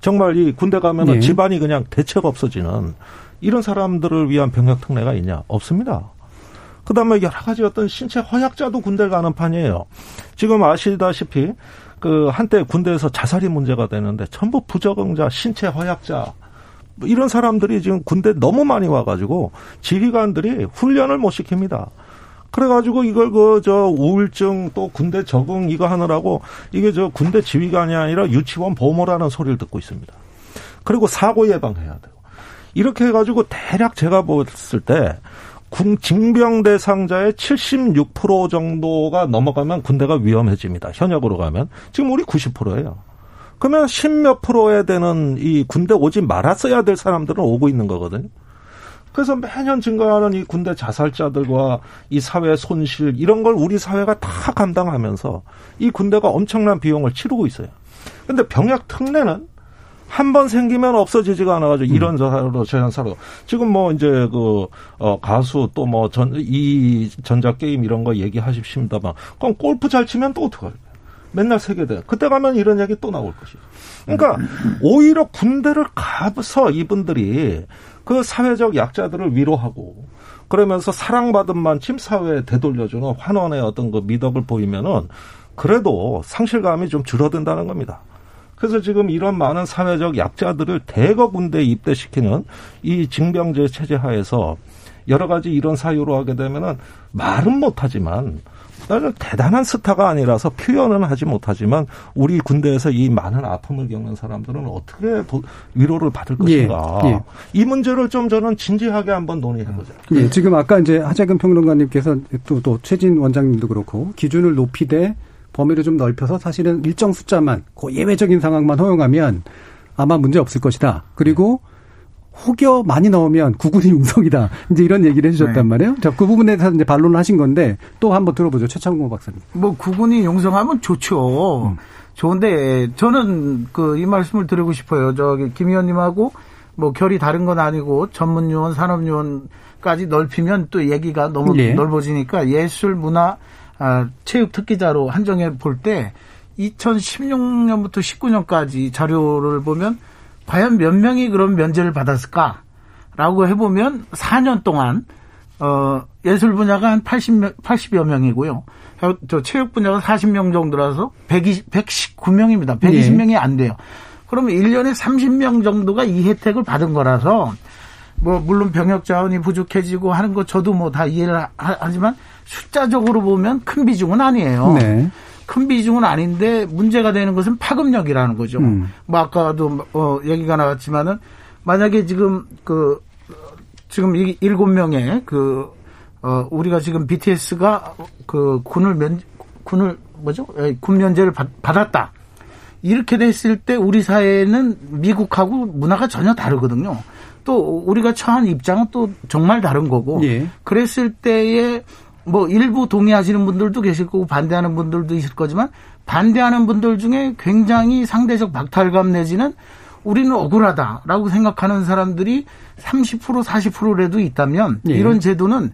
정말 이 군대 가면은 예. 집안이 그냥 대책 없어지는 이런 사람들을 위한 병역 특례가 있냐? 없습니다. 그 다음에 여러 가지 어떤 신체 허약자도 군대 가는 판이에요. 지금 아시다시피 그 한때 군대에서 자살이 문제가 되는데 전부 부적응자, 신체 허약자 뭐 이런 사람들이 지금 군대 너무 많이 와가지고 지휘관들이 훈련을 못 시킵니다. 그래가지고 이걸 그 저 우울증 또 군대 적응 이거 하느라고 이게 저 군대 지휘관이 아니라 유치원 보모라는 소리를 듣고 있습니다. 그리고 사고 예방해야 되고 이렇게 해가지고 대략 제가 봤을 때 군 징병 대상자의 76% 정도가 넘어가면 군대가 위험해집니다. 현역으로 가면 지금 우리 90%예요. 그러면 10몇 프로에 되는 이 군대 오지 말았어야 될 사람들은 오고 있는 거거든요. 그래서 매년 증가하는 이 군대 자살자들과 이 사회 손실 이런 걸 우리 사회가 다 감당하면서 이 군대가 엄청난 비용을 치르고 있어요. 근데 병역 특례는 한 번 생기면 없어지지가 않아가지고 이런 사로 저런 사로 지금 뭐 이제 그 어, 가수 또 뭐 전 이 전자 게임 이런 거 얘기하십십니다만 그럼 골프 잘 치면 또 어떡할 거야? 맨날 세계대 그때 가면 이런 얘기 또 나올 것이에요. 그러니까 오히려 군대를 가서 이분들이 그 사회적 약자들을 위로하고 그러면서 사랑받은 만큼 사회에 되돌려주는 환원의 어떤 그 미덕을 보이면은 그래도 상실감이 좀 줄어든다는 겁니다. 그래서 지금 이런 많은 사회적 약자들을 대거 군대에 입대시키는 이 징병제 체제 하에서 여러 가지 이런 사유로 하게 되면은 말은 못하지만 나는 대단한 스타가 아니라서 표현은 하지 못하지만 우리 군대에서 이 많은 아픔을 겪는 사람들은 어떻게 도- 위로를 받을 것인가 예. 이 문제를 좀 저는 진지하게 한번 논의해보자. 예, 지금 아까 이제 하재근 평론가님께서 또, 또 최진 원장님도 그렇고 기준을 높이되 범위를 좀 넓혀서 사실은 일정 숫자만 그 예외적인 상황만 허용하면 아마 문제 없을 것이다. 그리고 혹여 많이 나오면 구군이 융성이다. 이제 이런 얘기를 해주셨단 네. 말이에요. 자, 그 부분에 대해서 이제 반론을 하신 건데 또 한번 들어보죠. 최창호 박사님. 뭐 구군이 용성하면 좋죠. 좋은데 저는 그 이 말씀을 드리고 싶어요. 저기 김 의원님하고 뭐 결이 다른 건 아니고 전문 요원, 산업 요원까지 넓히면 또 얘기가 너무 예. 넓어지니까 예술, 문화, 아, 체육 특기자로 한정해 볼 때 2016년부터 19년까지 자료를 보면 과연 몇 명이 그런 면제를 받았을까라고 해보면 4년 동안 어, 예술 분야가 한 80명, 80여 명이고요. 저, 저 체육 분야가 40명 정도라서 120, 119명입니다. 120명이 안 돼요. 그러면 1년에 30명 정도가 이 혜택을 받은 거라서 뭐 물론 병역 자원이 부족해지고 하는 거 저도 뭐 다 이해를 하- 하지만 숫자적으로 보면 큰 비중은 아니에요. 네. 큰 비중은 아닌데 문제가 되는 것은 파급력이라는 거죠. 음. 뭐 아까도 어 얘기가 나왔지만은 만약에 지금 그 지금 이 일곱 명의 그 어, 우리가 지금 BTS가 그 군을 면, 군을 뭐죠? 에, 군 면제를 받, 받았다. 이렇게 됐을 때 우리 사회는 미국하고 문화가 전혀 다르거든요. 또 우리가 처한 입장은 또 정말 다른 거고. 예. 그랬을 때에 뭐 일부 동의하시는 분들도 계실 거고 반대하는 분들도 있을 거지만 반대하는 분들 중에 굉장히 상대적 박탈감 내지는 우리는 억울하다라고 생각하는 사람들이 30% 40%라도 있다면 예. 이런 제도는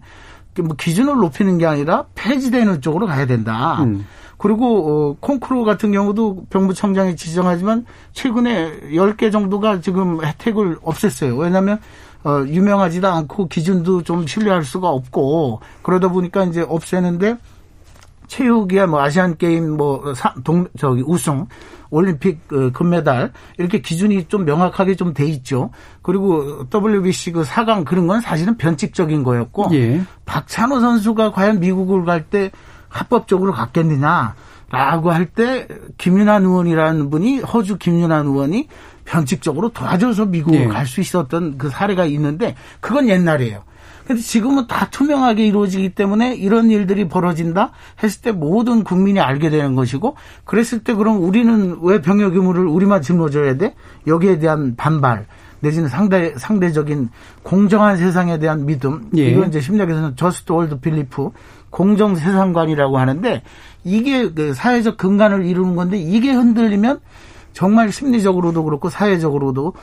뭐 기준을 높이는 게 아니라 폐지되는 쪽으로 가야 된다. 음. 그리고 어, 콩쿠르 같은 경우도 병무청장이 지정하지만 최근에 10개 정도가 지금 혜택을 없앴어요. 왜냐하면 어, 유명하지도 않고 기준도 좀 신뢰할 수가 없고 그러다 보니까 이제 없애는데 체육이야 뭐 아시안 게임 뭐동 저기 우승 올림픽 어, 금메달 이렇게 기준이 좀 명확하게 좀 돼 있죠. 그리고 WBC 그 4강 그런 건 사실은 변칙적인 거였고 예. 박찬호 선수가 과연 미국을 갈때 합법적으로 갔겠느냐라고 할 때 김윤환 의원이라는 분이 허주 김윤환 의원이 변칙적으로 도와줘서 미국을 예. 갈수 있었던 그 사례가 있는데 그건 옛날이에요. 근데 지금은 다 투명하게 이루어지기 때문에 이런 일들이 벌어진다 했을 때 모든 국민이 알게 되는 것이고 그랬을 때 그럼 우리는 왜 병역 의무를 우리만 짊어져야 돼? 여기에 대한 반발 내지는 상대 상대적인 공정한 세상에 대한 믿음 예. 이건 이제 심리학에서는 just world belief 공정 세상관이라고 하는데 이게 그 사회적 근간을 이루는 건데 이게 흔들리면 정말 심리적으로도 그렇고 사회적으로도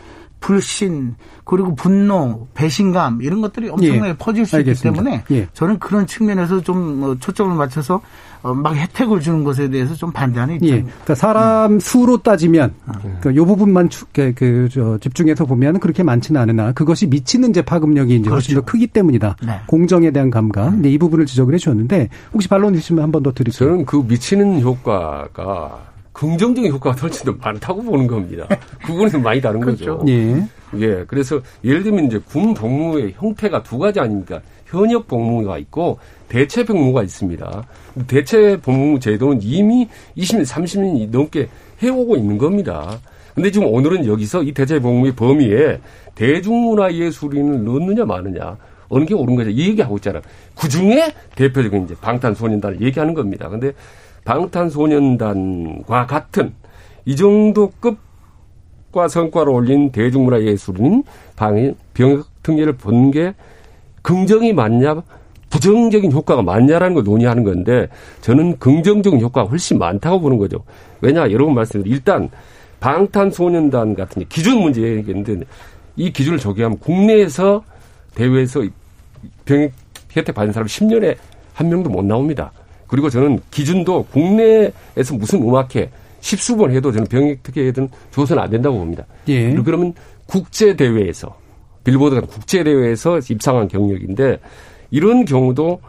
불신 그리고 분노, 배신감 이런 것들이 엄청나게 예. 퍼질 수 알겠습니다. 있기 때문에 예. 저는 그런 측면에서 좀 어, 초점을 맞춰서 어, 막 혜택을 주는 것에 대해서 좀 반대하는 예. 입장입니다. 그러니까 사람 수로 따지면 그요 부분만 추- 그, 그, 저, 집중해서 보면 그렇게 많지는 않으나 그것이 미치는 이제 파급력이 이제 훨씬 더 크기 때문이다. 네. 공정에 대한 감각. 네, 이 부분을 지적을 해 주셨는데 혹시 반론 있으면 한 번 더 드릴게요. 저는 그 미치는 효과가 긍정적인 효과가 훨씬 더 많다고 보는 겁니다. 그거는 많이 다른 거죠. 예. 예, 그래서 예를 들면 이제 군 복무의 형태가 두 가지 아닙니까? 현역 복무가 있고 대체 복무가 있습니다. 대체 복무 제도는 이미 20년, 30년이 넘게 해오고 있는 겁니다. 근데 지금 오늘은 여기서 이 대체 복무의 범위에 대중문화 예술인을 넣느냐 마느냐 어느 게 옳은 거냐 이 얘기하고 있잖아. 그 중에 대표적인 이제 방탄소년단을 얘기하는 겁니다. 근데 방탄소년단과 같은 이 정도 급과 성과를 올린 대중문화 예술인 방이 병역 특례를 본 게 긍정이 맞냐 부정적인 효과가 많냐라는 걸 논의하는 건데 저는 긍정적인 효과가 훨씬 많다고 보는 거죠. 왜냐 여러분 말씀드린 일단 방탄소년단 같은 기준 문제 얘기했는데 이 기준을 적용하면 국내에서 대회에서 병역 혜택 받은 사람 10년에 한 명도 못 나옵니다. 그리고 저는 기준도 국내에서 무슨 음악회 십수 번 해도 저는 병역 특혜든 줘서는 안 된다고 봅니다. 예. 그리고 그러면 국제 대회에서 빌보드 같은 국제 대회에서 입상한 경력인데 이런 경우도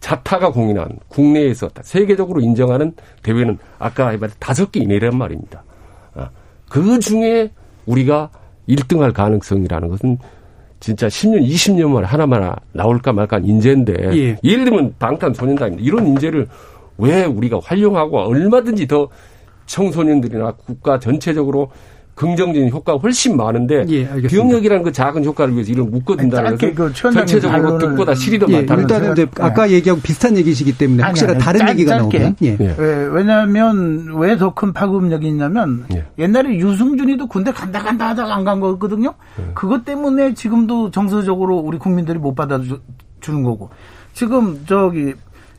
자타가 공인한 국내에서 세계적으로 인정하는 대회는 아까 말한 다섯 개 이내란 말입니다. 아, 그 중에 우리가 1등할 가능성이라는 것은 진짜 10년, 20년 만에 하나만 나올까 말까 한 인재인데 예. 예를 들면 방탄 소년단입니다. 이런 인재를 왜 우리가 활용하고 얼마든지 더 청소년들이나 국가 전체적으로 긍정적인 효과가 훨씬 많은데 예. 병역이라는 그 작은 효과를 위해서 이런 묶어둔다는 것은 그 최원장님 전체적으로 득보다 실이 더 예, 많다는 일단은 이제 아까 얘기하고 비슷한 얘기시기 때문에 아니, 혹시나 아니, 다른 짧- 얘기가 짧게. 나오면 예. 예. 왜, 왜냐하면 왜 더 큰 파급력이 있냐면 예. 옛날에 유승준이도 군대 간다 간다 하다가 안 간 거거든요. 예. 그것 때문에 지금도 정서적으로 우리 국민들이 못 받아주는 거고 지금 저기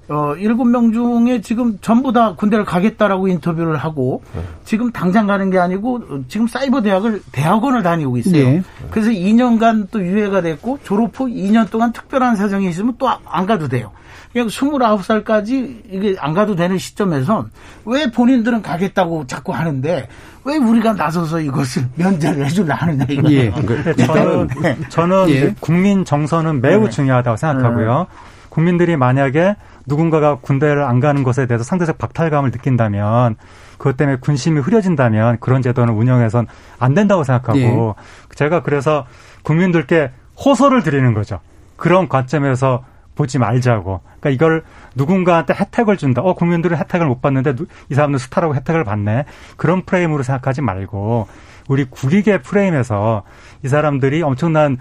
어 일곱 명 중에 지금 전부 다 군대를 가겠다라고 인터뷰를 하고 예. 지금 당장 가는 게 아니고 어, 지금 사이버 대학을 대학원을 다니고 있어요. 예. 그래서 2년간 또 유예가 됐고 졸업 후 2년 동안 특별한 사정이 있으면 또 안 가도 돼요. 그냥 29살까지 이게 안 가도 되는 시점에서 왜 본인들은 가겠다고 자꾸 하는데 왜 우리가 나서서 이것을 면제를 해주려 하느냐 이거예요. 예. 근데 저는 네. 저는 예. 국민 정서는 매우 네. 중요하다고 생각하고요. 국민들이 만약에 누군가가 군대를 안 가는 것에 대해서 상대적 박탈감을 느낀다면 그것 때문에 군심이 흐려진다면 그런 제도는 운영해선 안 된다고 생각하고 예. 제가 그래서 국민들께 호소를 드리는 거죠. 그런 관점에서 보지 말자고. 그러니까 이걸 누군가한테 혜택을 준다. 어, 국민들은 혜택을 못 받는데 누- 이 사람은 스타라고 혜택을 받네. 그런 프레임으로 생각하지 말고 우리 국익의 프레임에서 이 사람들이 엄청난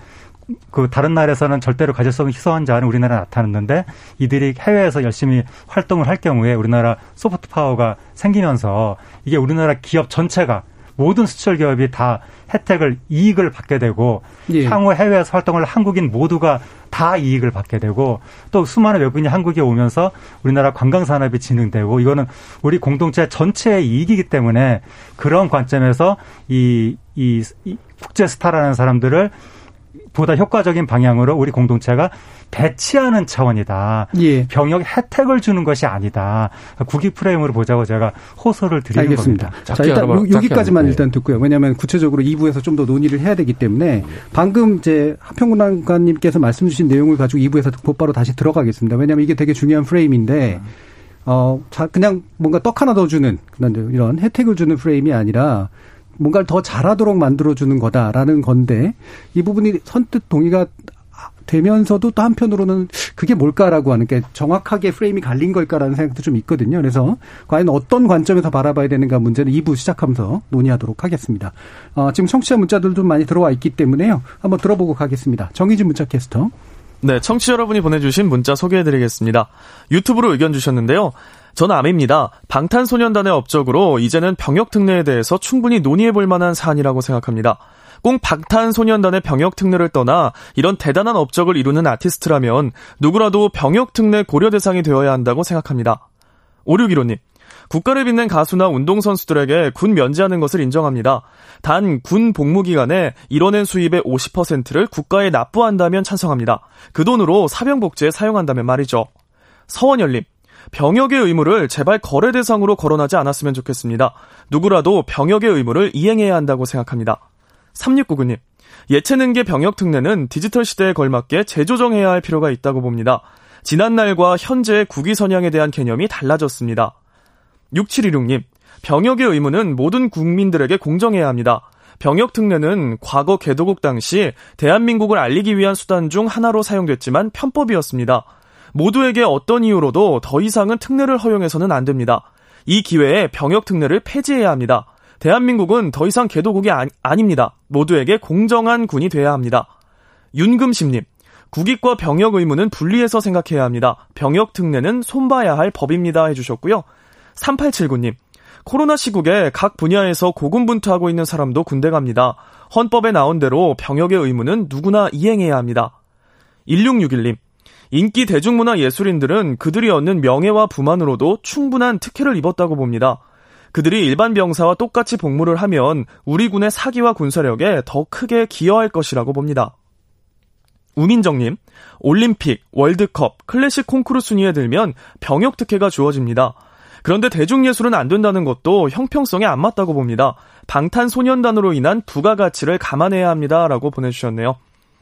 그 다른 나라에서는 절대로 가질 수 없는 희소한 자는 우리나라에 나타났는데 이들이 해외에서 열심히 활동을 할 경우에 우리나라 소프트 파워가 생기면서 이게 우리나라 기업 전체가 모든 수출 기업이 다 혜택을 이익을 받게 되고 예. 향후 해외에서 활동을 한 한국인 모두가 다 이익을 받게 되고 또 수많은 외국인이 한국에 오면서 우리나라 관광 산업이 진흥되고 이거는 우리 공동체 전체의 이익이기 때문에 그런 관점에서 이, 이, 이 국제 스타라는 사람들을 보다 효과적인 방향으로 우리 공동체가 배치하는 차원이다. 예. 병역 혜택을 주는 것이 아니다. 국익 프레임으로 보자고 제가 호소를 드리는 알겠습니다. 겁니다. 자, 일단 요- 여기까지만 작게 일단 듣고요. 왜냐하면 구체적으로 2부에서 좀 더 논의를 해야 되기 때문에 방금 이제 하평군장관님께서 말씀 주신 내용을 가지고 2부에서 곧바로 다시 들어가겠습니다. 왜냐하면 이게 되게 중요한 프레임인데 어, 자, 그냥 뭔가 떡 하나 더 주는 이런 혜택을 주는 프레임이 아니라 뭔가를 더 잘하도록 만들어주는 거다라는 건데 이 부분이 선뜻 동의가 되면서도 또 한편으로는 그게 뭘까라고 하는 게 정확하게 프레임이 갈린 걸까라는 생각도 좀 있거든요. 그래서 과연 어떤 관점에서 바라봐야 되는가 문제는 2부 시작하면서 논의하도록 하겠습니다. 어, 지금 청취자 문자들도 많이 들어와 있기 때문에요. 한번 들어보고 가겠습니다. 정희진 문자 캐스터. 네, 청취자 여러분이 보내주신 문자 소개해드리겠습니다. 유튜브로 의견 주셨는데요. 저는 암입니다. 방탄소년단의 업적으로 이제는 병역 특례에 대해서 충분히 논의해 볼 만한 사안이라고 생각합니다. 꼭 방탄소년단의 병역 특례를 떠나 이런 대단한 업적을 이루는 아티스트라면 누구라도 병역 특례 고려 대상이 되어야 한다고 생각합니다. 5615님. 국가를 빛낸 가수나 운동선수들에게 군 면제하는 것을 인정합니다. 단 군 복무 기간에 이뤄낸 수입의 50%를 국가에 납부한다면 찬성합니다. 그 돈으로 사병복지에 사용한다면 말이죠. 서원열님. 병역의 의무를 제발 거래 대상으로 거론하지 않았으면 좋겠습니다. 누구라도 병역의 의무를 이행해야 한다고 생각합니다. 3699님. 예체능계 병역 특례는 디지털 시대에 걸맞게 재조정해야 할 필요가 있다고 봅니다. 지난날과 현재의 국위 선양에 대한 개념이 달라졌습니다. 6716님. 병역의 의무는 모든 국민들에게 공정해야 합니다. 병역 특례는 과거 개도국 당시 대한민국을 알리기 위한 수단 중 하나로 사용됐지만 편법이었습니다. 모두에게 어떤 이유로도 더 이상은 특례를 허용해서는 안 됩니다. 이 기회에 병역 특례를 폐지해야 합니다. 대한민국은 더 이상 개도국이 아, 닙니다 모두에게 공정한 군이 돼야 합니다. 윤금심님, 국익과 병역 의무는 분리해서 생각해야 합니다. 병역 특례는 손봐야 할 법입니다. 해주셨고요. 3879님, 코로나 시국에 각 분야에서 고군분투하고 있는 사람도 군대 갑니다. 헌법에 나온 대로 병역의 의무는 누구나 이행해야 합니다. 1661님, 인기 대중문화 예술인들은 그들이 얻는 명예와 부만으로도 충분한 특혜를 입었다고 봅니다. 그들이 일반 병사와 똑같이 복무를 하면 우리 군의 사기와 군사력에 더 크게 기여할 것이라고 봅니다. 우민정님, 올림픽, 월드컵, 클래식 콩쿠르 순위에 들면 병역 특혜가 주어집니다. 그런데 대중예술은 안 된다는 것도 형평성에 안 맞다고 봅니다. 방탄소년단으로 인한 부가가치를 감안해야 합니다. 라고 보내주셨네요.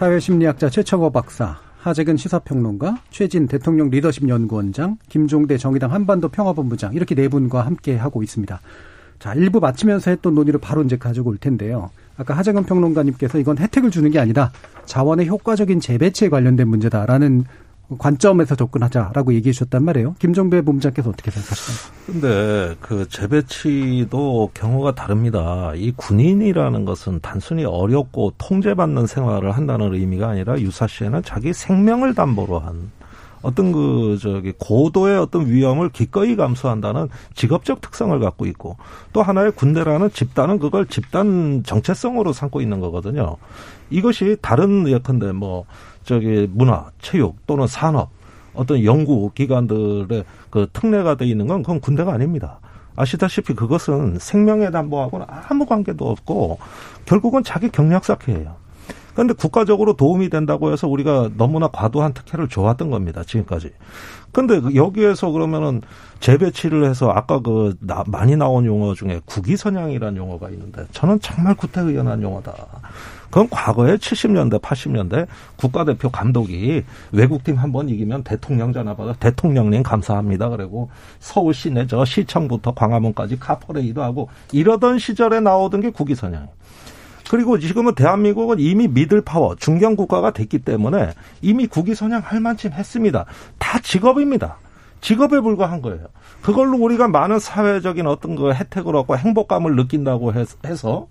사회심리학자 최청호 박사, 하재근 시사평론가, 최진 대통령 리더십 연구원장, 김종대 정의당 한반도 평화본부장 이렇게 네 분과 함께 하고 있습니다. 자, 일부 마치면서 했던 논의를 바로 이제 가지고 올 텐데요. 아까 하재근 평론가님께서 이건 혜택을 주는 게 아니다. 자원의 효과적인 재배치에 관련된 문제다라는 관점에서 접근하자라고 얘기해 주셨단 말이에요. 김종배 본부장께서 어떻게 생각하시나요? 근데 그 재배치도 경우가 다릅니다. 이 군인이라는 것은 단순히 어렵고 통제받는 생활을 한다는 의미가 아니라 유사시에는 자기 생명을 담보로 한 어떤 그 저기 고도의 어떤 위험을 기꺼이 감수한다는 직업적 특성을 갖고 있고 또 하나의 군대라는 집단은 그걸 집단 정체성으로 삼고 있는 거거든요. 이것이 다른 예컨대 뭐 저기 문화, 체육 또는 산업 어떤 연구 기관들의 그 특례가 돼 있는 건 그건 군대가 아닙니다. 아시다시피 그것은 생명에 담보하고는 아무 관계도 없고 결국은 자기 경력 쌓기예요. 그런데 국가적으로 도움이 된다고 해서 우리가 너무나 과도한 특혜를 줘왔던 겁니다. 지금까지. 근데 여기에서 그러면은 재배치를 해서 아까 그 나, 많이 나온 용어 중에 국위선양이라는 용어가 있는데 저는 정말 구태의연한 용어다. 그건 과거에 70년대, 80년대 국가대표 감독이 외국팀 한 번 이기면 대통령 전화 받아 대통령님 감사합니다. 그리고 서울 시내 저 시청부터 광화문까지 카퍼레이도 하고 이러던 시절에 나오던 게 국위선양이에요. 그리고 지금은 대한민국은 이미 미들 파워 중견 국가가 됐기 때문에 이미 국위 선양할 만큼 했습니다. 다 직업입니다. 직업에 불과한 거예요. 그걸로 우리가 많은 사회적인 어떤 그 혜택을 얻고 행복감을 느낀다고 해서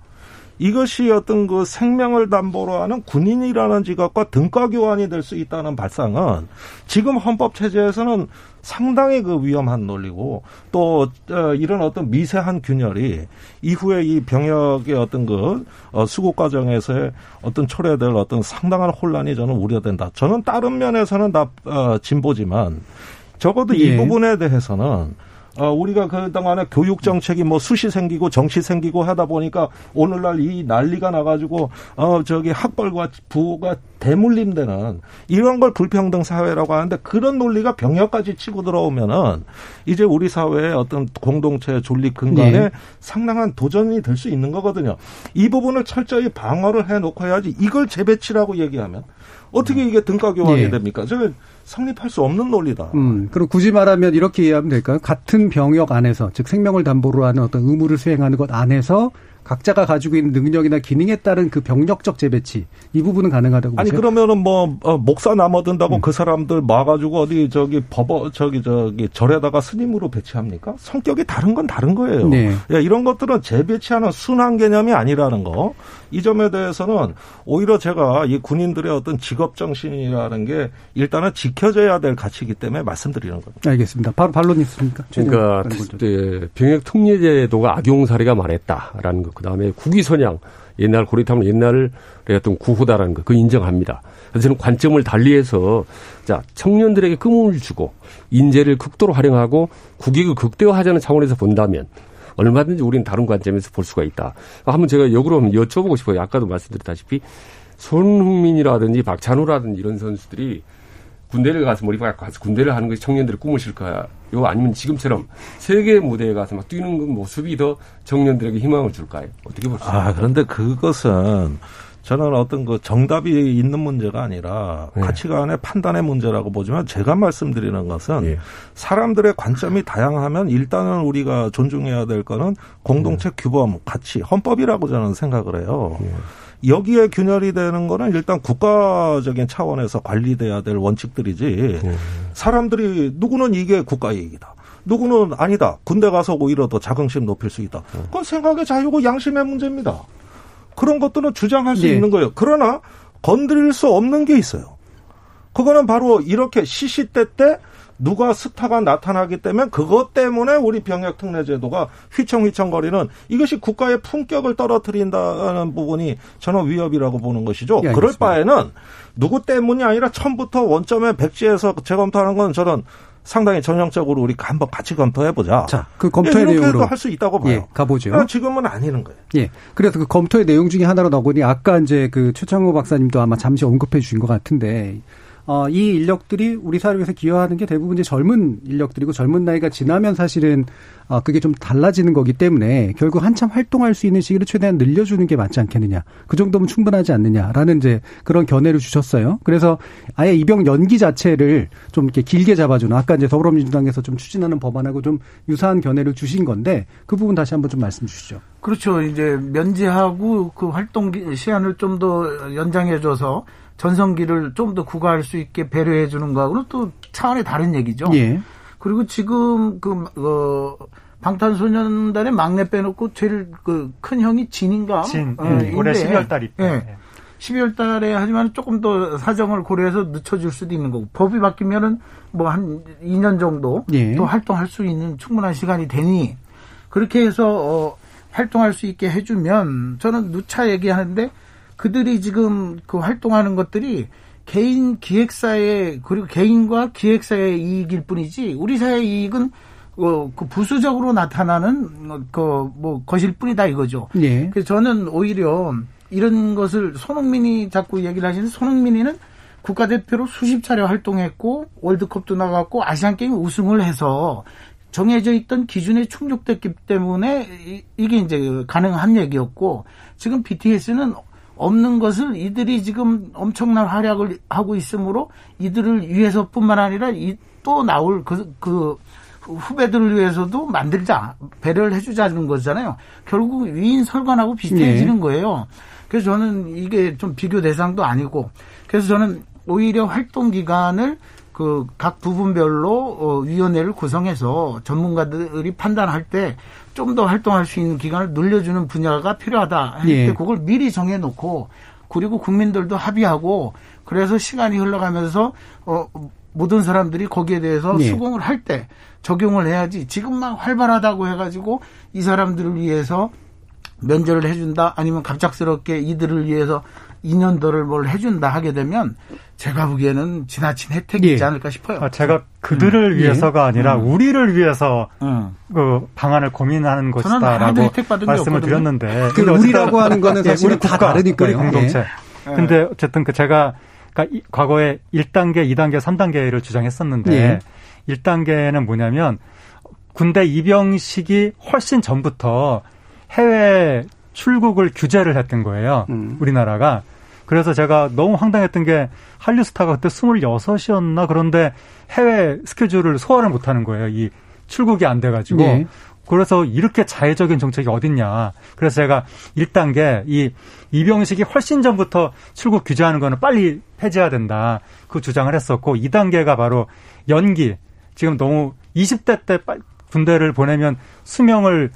이것이 어떤 그 생명을 담보로 하는 군인이라는 직업과 등가 교환이 될 수 있다는 발상은 지금 헌법 체제에서는 상당히 그 위험한 논리고 또 어, 이런 어떤 미세한 균열이 이후에 이 병역의 어떤 그 어, 수급 과정에서의 어떤 초래될 어떤 상당한 혼란이 저는 우려된다. 저는 다른 면에서는 다 어, 진보지만 적어도 이 예. 부분에 대해서는 어, 우리가 그동안에 교육 정책이 뭐 수시 생기고 정시 생기고 하다 보니까 오늘날 이 난리가 나가지고, 어, 저기 학벌과 부가 대물림되는 이런 걸 불평등 사회라고 하는데 그런 논리가 병역까지 치고 들어오면은 이제 우리 사회의 어떤 공동체 존립 근간에 예. 상당한 도전이 될 수 있는 거거든요. 이 부분을 철저히 방어를 해 놓고 해야지 이걸 재배치라고 얘기하면 어떻게 이게 등가 교환이 예. 됩니까? 저 성립할 수 없는 논리다. 음, 그럼 굳이 말하면 이렇게 이해하면 될까요? 같은 병역 안에서, 즉 생명을 담보로 하는 어떤 의무를 수행하는 것 안에서 각자가 가지고 있는 능력이나 기능에 따른 그 병력적 재배치 이 부분은 가능하다고 아니 보세요? 그러면은 뭐 어, 목사 남아든다고 음. 그 사람들 막아가지고 어디 저기 법어 저기 저기 절에다가 스님으로 배치합니까? 성격이 다른 건 다른 거예요. 네. 예, 이런 것들은 재배치하는 순환 개념이 아니라는 거. 이 점에 대해서는 오히려 제가 이 군인들의 어떤 직업 정신이라는 게 일단은 지켜져야 될 가치이기 때문에 말씀드리는 겁니다. 알겠습니다. 바로 반론 있습니까? 그러니까 네, 병역 특례제도가 악용 사례가 많았다라는 것. 그다음에 국위선양 옛날 고리타면 옛날의 어떤 구호다라는 거. 그 인정합니다. 그래서 저는 관점을 달리해서 자 청년들에게 꿈을 주고 인재를 극도로 활용하고 국익을 극대화하자는 차원에서 본다면 얼마든지 우리는 다른 관점에서 볼 수가 있다. 한번 제가 역으로 한번 여쭤보고 싶어요. 아까도 말씀드렸다시피 손흥민이라든지 박찬호라든지 이런 선수들이 군대를 가서 머리 박고 가서 군대를 하는 것이 청년들의 꿈이실까요? 아니면 지금처럼 세계 무대에 가서 막 뛰는 그 모습이 더 청년들에게 희망을 줄까요? 어떻게 보세요? 아, 그런데 그것은 저는 어떤 그 정답이 있는 문제가 아니라 네. 가치관의 판단의 문제라고 보지만 제가 말씀드리는 것은 예. 사람들의 관점이 다양하면 일단은 우리가 존중해야 될 거는 공동체 규범, 가치, 헌법이라고 저는 생각을 해요. 여기에 균열이 되는 거는 일단 국가적인 차원에서 관리돼야 될 원칙들이지 사람들이 누구는 이게 국가 이익이다. 누구는 아니다. 군대 가서 오히려 더 자긍심 높일 수 있다. 그건 생각의 자유고 양심의 문제입니다. 그런 것들은 주장할 수 예. 있는 거예요. 그러나 건드릴 수 없는 게 있어요. 그거는 바로 이렇게 시시때 때 누가 스타가 나타나기 때문에 그것 때문에 우리 병역 특례 제도가 휘청휘청거리는 이것이 국가의 품격을 떨어뜨린다는 부분이 저는 위협이라고 보는 것이죠. 예, 그럴. 바에는 누구 때문이 아니라 처음부터 원점에 백지에서 재검토하는 건 저는 상당히 전형적으로 우리 한번 같이 검토해 보자. 자, 그 검토의 이렇게도 내용으로 할 수 있다고 봐요. 예, 가보죠. 그러나 지금은 아니는 거예요. 예. 그래서 그 검토의 내용 중에 하나로 나오니 아까 이제 그 최창호 박사님도 아마 잠시 언급해 주신 것 같은데 어, 이 인력들이 우리 사회에서 기여하는 게 대부분 이제 젊은 인력들이고 젊은 나이가 지나면 사실은 아, 그게 좀 달라지는 거기 때문에 결국 한참 활동할 수 있는 시기를 최대한 늘려주는 게 맞지 않겠느냐. 그 정도면 충분하지 않느냐라는 이제 그런 견해를 주셨어요. 그래서 아예 입영 연기 자체를 좀 이렇게 길게 잡아주는 아까 이제 더불어민주당에서 좀 추진하는 법안하고 좀 유사한 견해를 주신 건데 그 부분 다시 한번 좀 말씀 주시죠. 그렇죠. 이제 면제하고 그 활동 기- 시간을 좀 더 연장해줘서 전성기를 좀 더 구가할 수 있게 배려해 주는 거하고는 또 차원이 다른 얘기죠. 예. 그리고 지금 그 어, 방탄소년단의 막내 빼놓고 제일 그 큰 형이 진인가? 진, 어, 예, 올해 인데, 12월 달 입대. 예. 12월 달에 하지만 조금 더 사정을 고려해서 늦춰질 수도 있는 거고 법이 바뀌면은 뭐 한 2년 정도 예. 또 활동할 수 있는 충분한 시간이 되니 그렇게 해서 어, 활동할 수 있게 해주면 저는 누차 얘기하는데 그들이 지금 그 활동하는 것들이 개인 기획사의 그리고 개인과 기획사의 이익일 뿐이지 우리 사회 이익은 어, 그 부수적으로 나타나는 그 뭐 것일 뿐이다 이거죠. 예. 그래서 저는 오히려 이런 것을 손흥민이 자꾸 얘기를 하시는 손흥민이는 국가대표로 수십 차례 활동했고 월드컵도 나갔고 아시안 게임 우승을 해서 정해져 있던 기준에 충족됐기 때문에 이- 이게 이제 가능한 얘기였고 지금 BTS는 없는 것을 이들이 지금 엄청난 활약을 하고 있으므로 이들을 위해서뿐만 아니라 이 또 나올 그, 그 후배들을 위해서도 만들자 배려를 해주자는 거잖아요. 결국 위인 설관하고 비슷해지는 거예요. 그래서 저는 이게 좀 비교 대상도 아니고 그래서 저는 오히려 활동 기간을 그 각 부분별로 어, 위원회를 구성해서 전문가들이 판단할 때 좀 더 활동할 수 있는 기간을 늘려주는 분야가 필요하다 할때 예. 그걸 미리 정해놓고 그리고 국민들도 합의하고 그래서 시간이 흘러가면서 어 모든 사람들이 거기에 대해서 예. 수긍을 할 때 적용을 해야지 지금 막 활발하다고 해가지고 이 사람들을 위해서 면제를 해준다 아니면 갑작스럽게 이들을 위해서 2년도를 뭘 해준다 하게 되면 제가 보기에는 지나친 혜택이지 예. 않을까 싶어요. 아, 제가 그들을 음. 위해서가 아니라 음. 우리를 위해서 응. 그 방안을 고민하는 것이다라고 말씀을. 드렸는데 그 근데 어쨌든 우리라고 하는 거는 예, 사실은 우리 다 국가, 다르니까요. 우리 공동체. 예. 근데 어쨌든 그 제가 그러니까 이- 과거에 1단계, 2단계, 3단계를 주장했었는데 예. 1단계는 뭐냐면 군대 입영식이 훨씬 전부터 해외 출국을 규제를 했던 거예요. 음. 우리나라가. 그래서 제가 너무 황당했던 게 한류 스타가 그때 26이었나 그런데 해외 스케줄을 소화를 못 하는 거예요. 이 출국이 안 돼가지고. 예. 그래서 이렇게 자해적인 정책이 어딨냐. 그래서 제가 1단계 이 입영식이 훨씬 전부터 출국 규제하는 거는 빨리 폐지해야 된다. 그 주장을 했었고 2단계가 바로 연기. 지금 너무 20대 때 빨- 군대를 보내면 수명을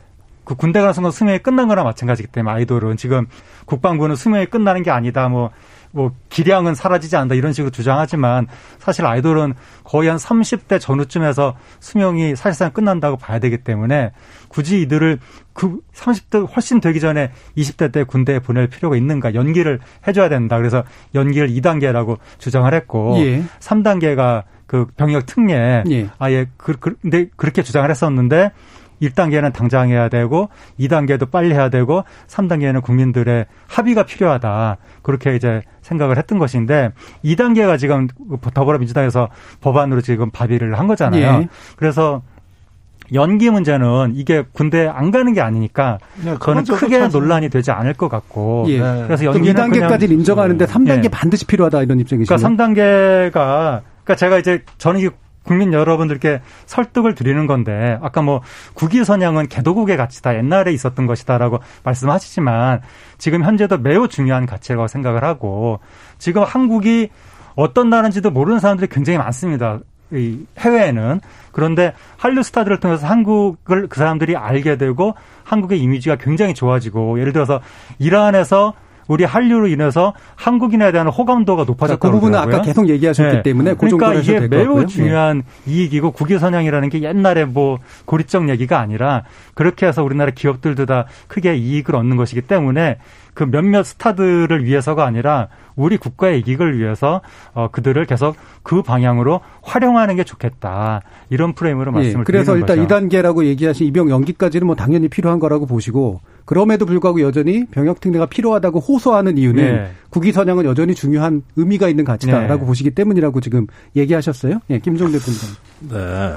그 군대 가는 순간 수명이 끝난 거나 마찬가지기 때문에 아이돌은 지금 국방부는 수명이 끝나는 게 아니다. 뭐, 뭐, 기량은 사라지지 않는다. 이런 식으로 주장하지만 사실 아이돌은 거의 한 30대 전후쯤에서 수명이 사실상 끝난다고 봐야 되기 때문에 굳이 이들을 그 30대 훨씬 되기 전에 20대 때 군대에 보낼 필요가 있는가. 연기를 해줘야 된다. 그래서 연기를 2단계라고 주장을 했고 예. 3단계가 그 병역 특례 예. 아예 그, 그, 근데 그렇게 주장을 했었는데 1단계는 당장 해야 되고 2단계도 빨리 해야 되고 3단계는 국민들의 합의가 필요하다. 그렇게 이제 생각을 했던 것인데 2단계가 지금 더불어민주당에서 법안으로 지금 발의를 한 거잖아요. 예. 그래서 연기 문제는 이게 군대 안 가는 게 아니니까 네, 저도 크게 찬성. 논란이 되지 않을 것 같고 예. 그래서 그럼 연기는 2단계까지는 그냥 인정하는데 3단계 예. 반드시 필요하다 이런 입장이시죠? 그러니까 3단계가 그러니까 제가 이제 저는 이 국민 여러분들께 설득을 드리는 건데 아까 뭐 국위 선양은 개도국의 가치다 옛날에 있었던 것이다라고 말씀하시지만 지금 현재도 매우 중요한 가치라고 생각을 하고 지금 한국이 어떤 나라인지도 모르는 사람들이 굉장히 많습니다. 이 해외에는 그런데 한류 스타들을 통해서 한국을 그 사람들이 알게 되고 한국의 이미지가 굉장히 좋아지고 예를 들어서 이란에서 우리 한류로 인해서 한국인에 대한 호감도가 그 높아졌다고 부분은 그러더라고요. 아까 계속 얘기하셨기 네. 때문에 그 그러니까 이게 매우. 예. 중요한 이익이고 국위선양이라는 게 옛날에 뭐 고리적 얘기가 아니라 그렇게 해서 우리나라 기업들도 다 크게 이익을 얻는 것이기 때문에 그 몇몇 스타들을 위해서가 아니라 우리 국가의 이익을 위해서 어 그들을 계속 그 방향으로 활용하는 게 좋겠다 이런 프레임으로 예, 말씀을 그래서 드리는 일단 거죠. 2단계라고 얘기하신 입영 연기까지는 뭐 당연히 필요한 거라고 보시고 그럼에도 불구하고 여전히 병역 특례가 필요하다고 호소하는 이유는 예. 국위 선양은 여전히 중요한 의미가 있는 가치다라고 예. 보시기 때문이라고 지금 얘기하셨어요. 예, 김종대 군장. 네.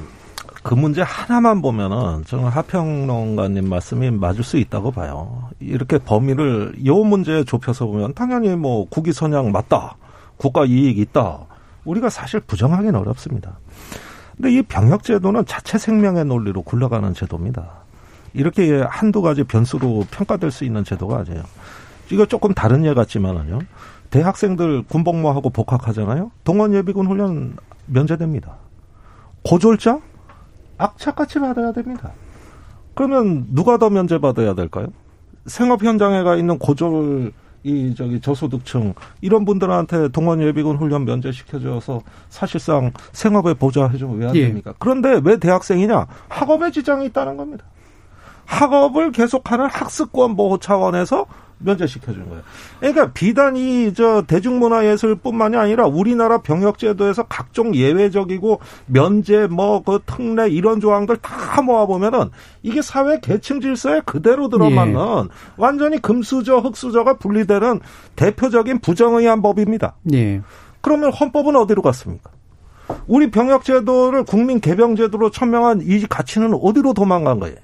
그 문제 하나만 보면은 저는 하평론가님 말씀이 맞을 수 있다고 봐요. 이렇게 범위를 요 문제에 좁혀서 보면 당연히 뭐 국위 선양 맞다. 국가 이익 있다. 우리가 사실 부정하기는 어렵습니다. 근데 이 병역 제도는 자체 생명의 논리로 굴러가는 제도입니다. 이렇게 한두 가지 변수로 평가될 수 있는 제도가 아니에요. 이거 조금 다른 예 같지만은요. 대학생들 군복무하고 복학하잖아요. 동원 예비군 훈련 면제됩니다. 고졸자 악착같이 받아야 됩니다. 그러면 누가 더 면제받아야 될까요? 생업 현장에 가 있는 고졸 이 저기 저소득층 이런 분들한테 동원 예비군 훈련 면제시켜 줘서 사실상 생업에 보좌해 주면 왜안 예. 됩니까? 그런데 왜 대학생이냐? 학업에 지장이 있다는 겁니다. 학업을 계속하는 학습권 보호 차원에서 면제시켜주는 거예요. 그러니까 비단 이 저 대중문화예술뿐만이 아니라 우리나라 병역제도에서 각종 예외적이고 면제 뭐 그 특례 이런 조항들 다 모아보면은 이게 사회 계층 질서에 그대로 들어맞는 완전히 금수저 흑수저가 분리되는 대표적인 부정의한 법입니다. 예. 그러면 헌법은 어디로 갔습니까? 우리 병역제도를 국민 개병제도로 천명한 이 가치는 어디로 도망간 거예요?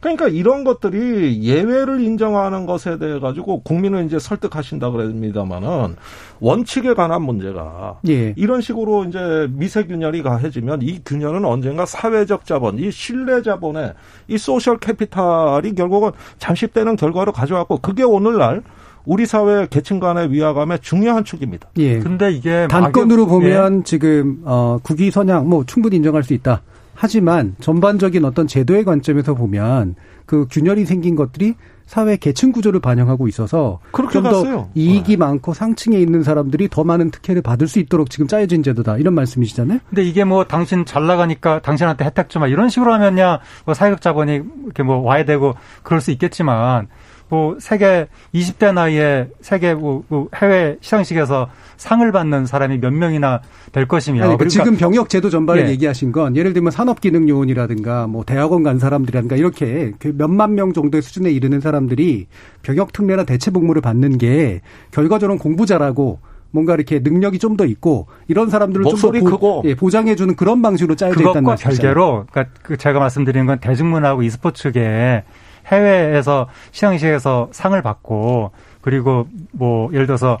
그러니까 이런 것들이 예외를 인정하는 것에 대해 가지고 국민을 이제 설득하신다 그럽니다만은 원칙에 관한 문제가 예. 이런 식으로 이제 미세 균열이 가해지면 이 균열은 언젠가 사회적 자본, 이 신뢰 자본의 이 social capital이 결국은 잠식되는 결과로 가져왔고 그게 오늘날 우리 사회 계층 간의 위화감의 중요한 축입니다. 예. 근데 이게 단건으로 보면 지금 어 국위 선양 뭐 충분히 인정할 수 있다. 하지만 전반적인 어떤 제도의 관점에서 보면 그 균열이 생긴 것들이 사회 계층 구조를 반영하고 있어서 좀 더. 이익이 많고 상층에 있는 사람들이 더 많은 특혜를 받을 수 있도록 지금 짜여진 제도다 이런 말씀이시잖아요. 근데 이게 뭐 당신 잘 나가니까 당신한테 혜택 주마 이런 식으로 하면야 뭐 사회적 자본이 이렇게 뭐 와야 되고 그럴 수 있겠지만 뭐 세계 20대 나이에 세계 뭐, 뭐 해외 시상식에서 상을 받는 사람이 몇 명이나 될 것이며 아니, 그 그러니까 지금 병역 제도 전반을 예. 얘기하신 건 예를 들면 산업기능요원이라든가 뭐 대학원 간 사람들이라든가 이렇게 그 몇만 명 정도의 수준에 이르는 사람들이 병역 특례나 대체 복무를 받는 게 결과적으로는 공부 잘하고 뭔가 이렇게 능력이 좀 더 있고 이런 사람들을 목소리 좀더 크고. 예, 보장해주는 그런 방식으로 짜여져 있다는 그것과 말씀이죠. 별개로 그러니까 그 제가 말씀드린 건 대중문화하고 e스포츠계 해외에서 시상식에서 상을 받고 그리고 뭐 예를 들어서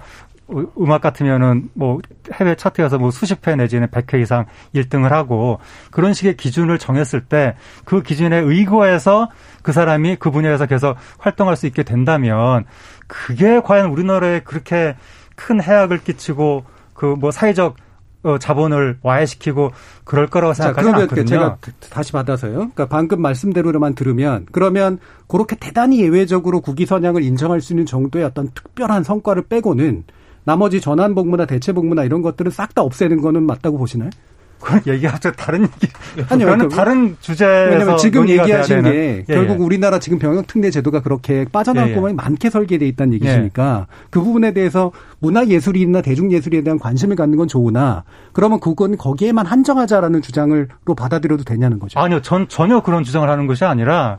음악 같으면은 뭐 해외 차트에서 뭐 수십 회 내지는 100회 이상 1등을 하고 그런 식의 기준을 정했을 때 그 기준에 의거해서 그 사람이 그 분야에서 계속 활동할 수 있게 된다면 그게 과연 우리나라에 그렇게 큰 해악을 끼치고 그 뭐 사회적 어, 자본을 와해시키고 그럴 거라고 자, 생각하지 그러면 않거든요. 제가 다시 받아서요. 그러니까 방금 말씀대로만 들으면 그러면 그렇게 대단히 예외적으로 국위 선양을 인정할 수 있는 정도의 어떤 특별한 성과를 빼고는 나머지 전환 복무나 대체 복무나 이런 것들은 싹다 없애는 거는 맞다고 보시나요? 그건 얘기가 좀 다른 얘기. 아니요, 그거는 그- 다른 주제에서 왜냐하면 지금 얘기하신 게 예, 결국 예. 우리나라 지금 병역 특례 제도가 그렇게 빠져나올 예, 예. 것만이 많게 설계돼 있다는 얘기시니까 그 부분에 대해서 문화 예술이나 대중 예술에 대한 관심을 갖는 건 좋으나 그러면 그건 거기에만 한정하자라는 주장을로 받아들여도 되냐는 거죠. 아니요, 전 전혀 그런 주장을 하는 것이 아니라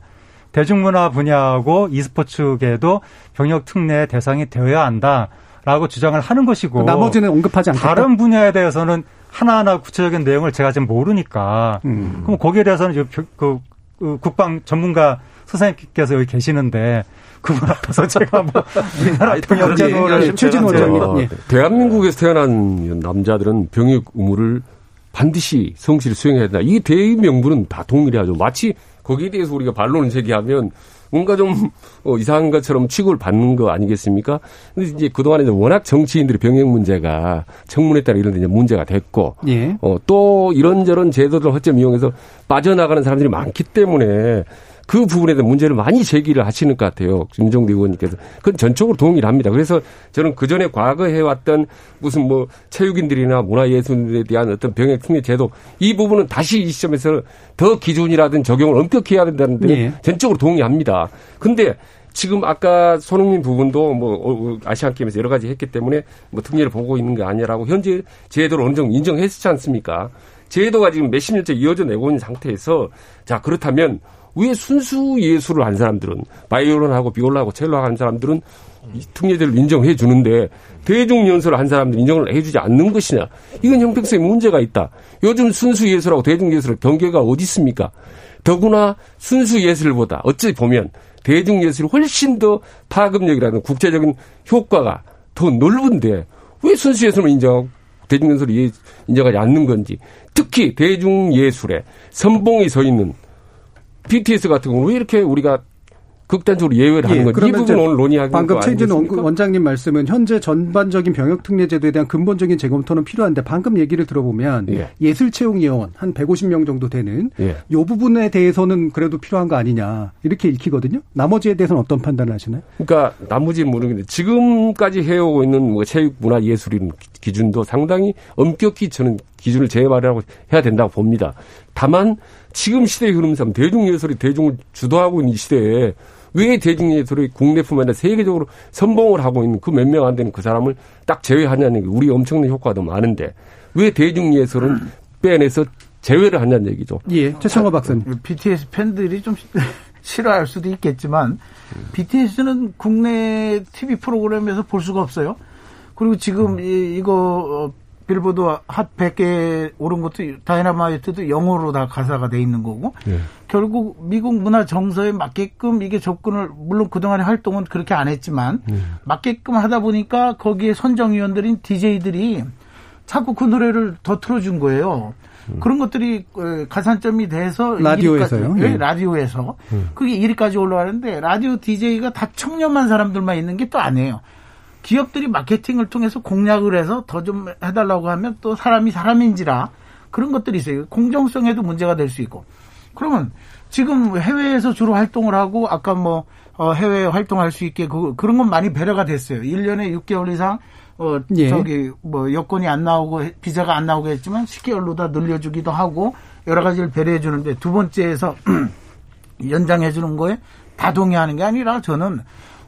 대중문화 분야하고 e스포츠계도 병역 특례 대상이 되어야 한다라고 주장을 하는 것이고 나머지는 언급하지 않겠다. 다른 분야에 대해서는 하나하나 구체적인 내용을 제가 지금 모르니까 음. 그럼 거기에 대해서는 이제 그, 그, 그 국방 전문가 선생님께서 여기 계시는데 그분 앞에서 제가 뭐 우리나라 병역 그렇게 제도를 얘기하시면 최진 제가 원장님. 대한민국에서 태어난 남자들은 병역 의무를 반드시 성실히 수행해야 된다. 이 대의 명분은 다 동일하죠. 마치 거기에 대해서 우리가 반론을 제기하면 뭔가 좀 어, 이상한 것처럼 취급을 받는 거 아니겠습니까? 근데 이제 그동안에 이제 워낙 정치인들이 병역 문제가 청문회 따라 이런 데 이제 문제가 됐고 예. 어, 또 이런저런 제도들 허점 이용해서 빠져나가는 사람들이 많기 때문에 그 부분에 대한 문제를 많이 제기를 하시는 것 같아요. 김종대 의원님께서. 그건 전적으로 동의를 합니다. 그래서 저는 그 전에 과거 해왔던 무슨 뭐 체육인들이나 문화예술에 대한 어떤 병역 특례 제도 이 부분은 다시 이 시점에서 더 기준이라든 적용을 엄격히 해야 된다는 데 예. 전적으로 동의합니다. 근데 지금 아까 손흥민 부분도 뭐 어, 아시안 게임에서 여러 가지 했기 때문에 뭐 특례를 보고 있는 게 아니라고 현재 제도를 어느 정도 인정했지 않습니까? 제도가 지금 몇십 년째 이어져 내고 있는 상태에서 자 그렇다면 왜 순수 예술을 한 사람들은 바이올린하고 비올라하고 첼로하고 한 사람들은 이 특례제를 인정해 주는데 대중 연설을 한 사람들 인정을 해주지 않는 것이냐? 이건 형평성에 문제가 있다. 요즘 순수 예술하고 대중 예술의 경계가 어디 있습니까? 더구나 순수 예술보다 어찌 보면 대중 예술이 훨씬 더 파급력이라는 국제적인 효과가 더 넓은데 왜 순수 예술만 인정하고 대중 예술을 예- 인정하지 않는 건지 특히 대중 예술에 선봉이 서 있는 BTS 같은 경우는 왜 이렇게 우리가 극단적으로 예외를 하는 건지 이 그러면 부분 오늘 논의하는 방금 거 최진 원- 아니겠습니까? 원장님 말씀은 현재 전반적인 병역 특례 제도에 대한 근본적인 재검토는 필요한데 방금 얘기를 들어보면 예. 술 채용 예원 한 150명 정도 되는 예. 요 부분에 대해서는 그래도 필요한 거 아니냐 이렇게 읽히거든요. 나머지에 대해서는 어떤 판단을 하시나요? 그러니까 나머지는 모르겠는데 지금까지 해오고 있는 뭐 체육 문화 예술인 기준도 상당히 엄격히 저는 기준을 재발하고 해야 된다고 봅니다. 다만 지금 시대의 흐름상 대중예술이 대중을 주도하고 있는 이 시대에 왜 대중예술이 국내뿐만 아니라 세계적으로 선봉을 하고 있는 그 몇 명 안 되는 그 사람을 딱 제외하냐는 게 우리 엄청난 효과도 많은데 왜 대중예술은 빼내서 제외를 하냐는 얘기죠. 예, 최청호 박사님. BTS 팬들이 좀 싫어할 수도 있겠지만 BTS는 국내 TV 프로그램에서 볼 수가 없어요. 그리고 지금 이, 이거 어, 빌보드 핫 100개 오른 것도 다이너마이트도 영어로 다 가사가 돼 있는 거고 결국 미국 문화 정서에 맞게끔 이게 접근을 물론 그동안의 활동은 그렇게 안 했지만 맞게끔 하다 보니까 거기에 선정위원들인 DJ들이 자꾸 그 노래를 더 틀어준 거예요. 그런 것들이 어, 가산점이 돼서 라디오에서요? 1위까지, 예, 예. 라디오에서 그게 1위까지 올라가는데 라디오 DJ가 다 청렴한 사람들만 있는 게 또 아니에요. 기업들이 마케팅을 통해서 공략을 해서 더 좀 해달라고 하면 또 사람이 사람인지라 그런 것들이 있어요. 공정성에도 문제가 될 수 있고. 그러면 지금 해외에서 주로 활동을 하고 아까 뭐 어, 해외 활동할 수 있게 그, 그런 건 많이 배려가 됐어요. 1년에 6개월 이상 어 예. 저기 뭐 여권이 안 나오고 비자가 안 나오게 했지만 10개월로 다 늘려주기도 하고 여러 가지를 배려해 주는데 두 번째에서 연장해 주는 거에 다 동의하는 게 아니라 저는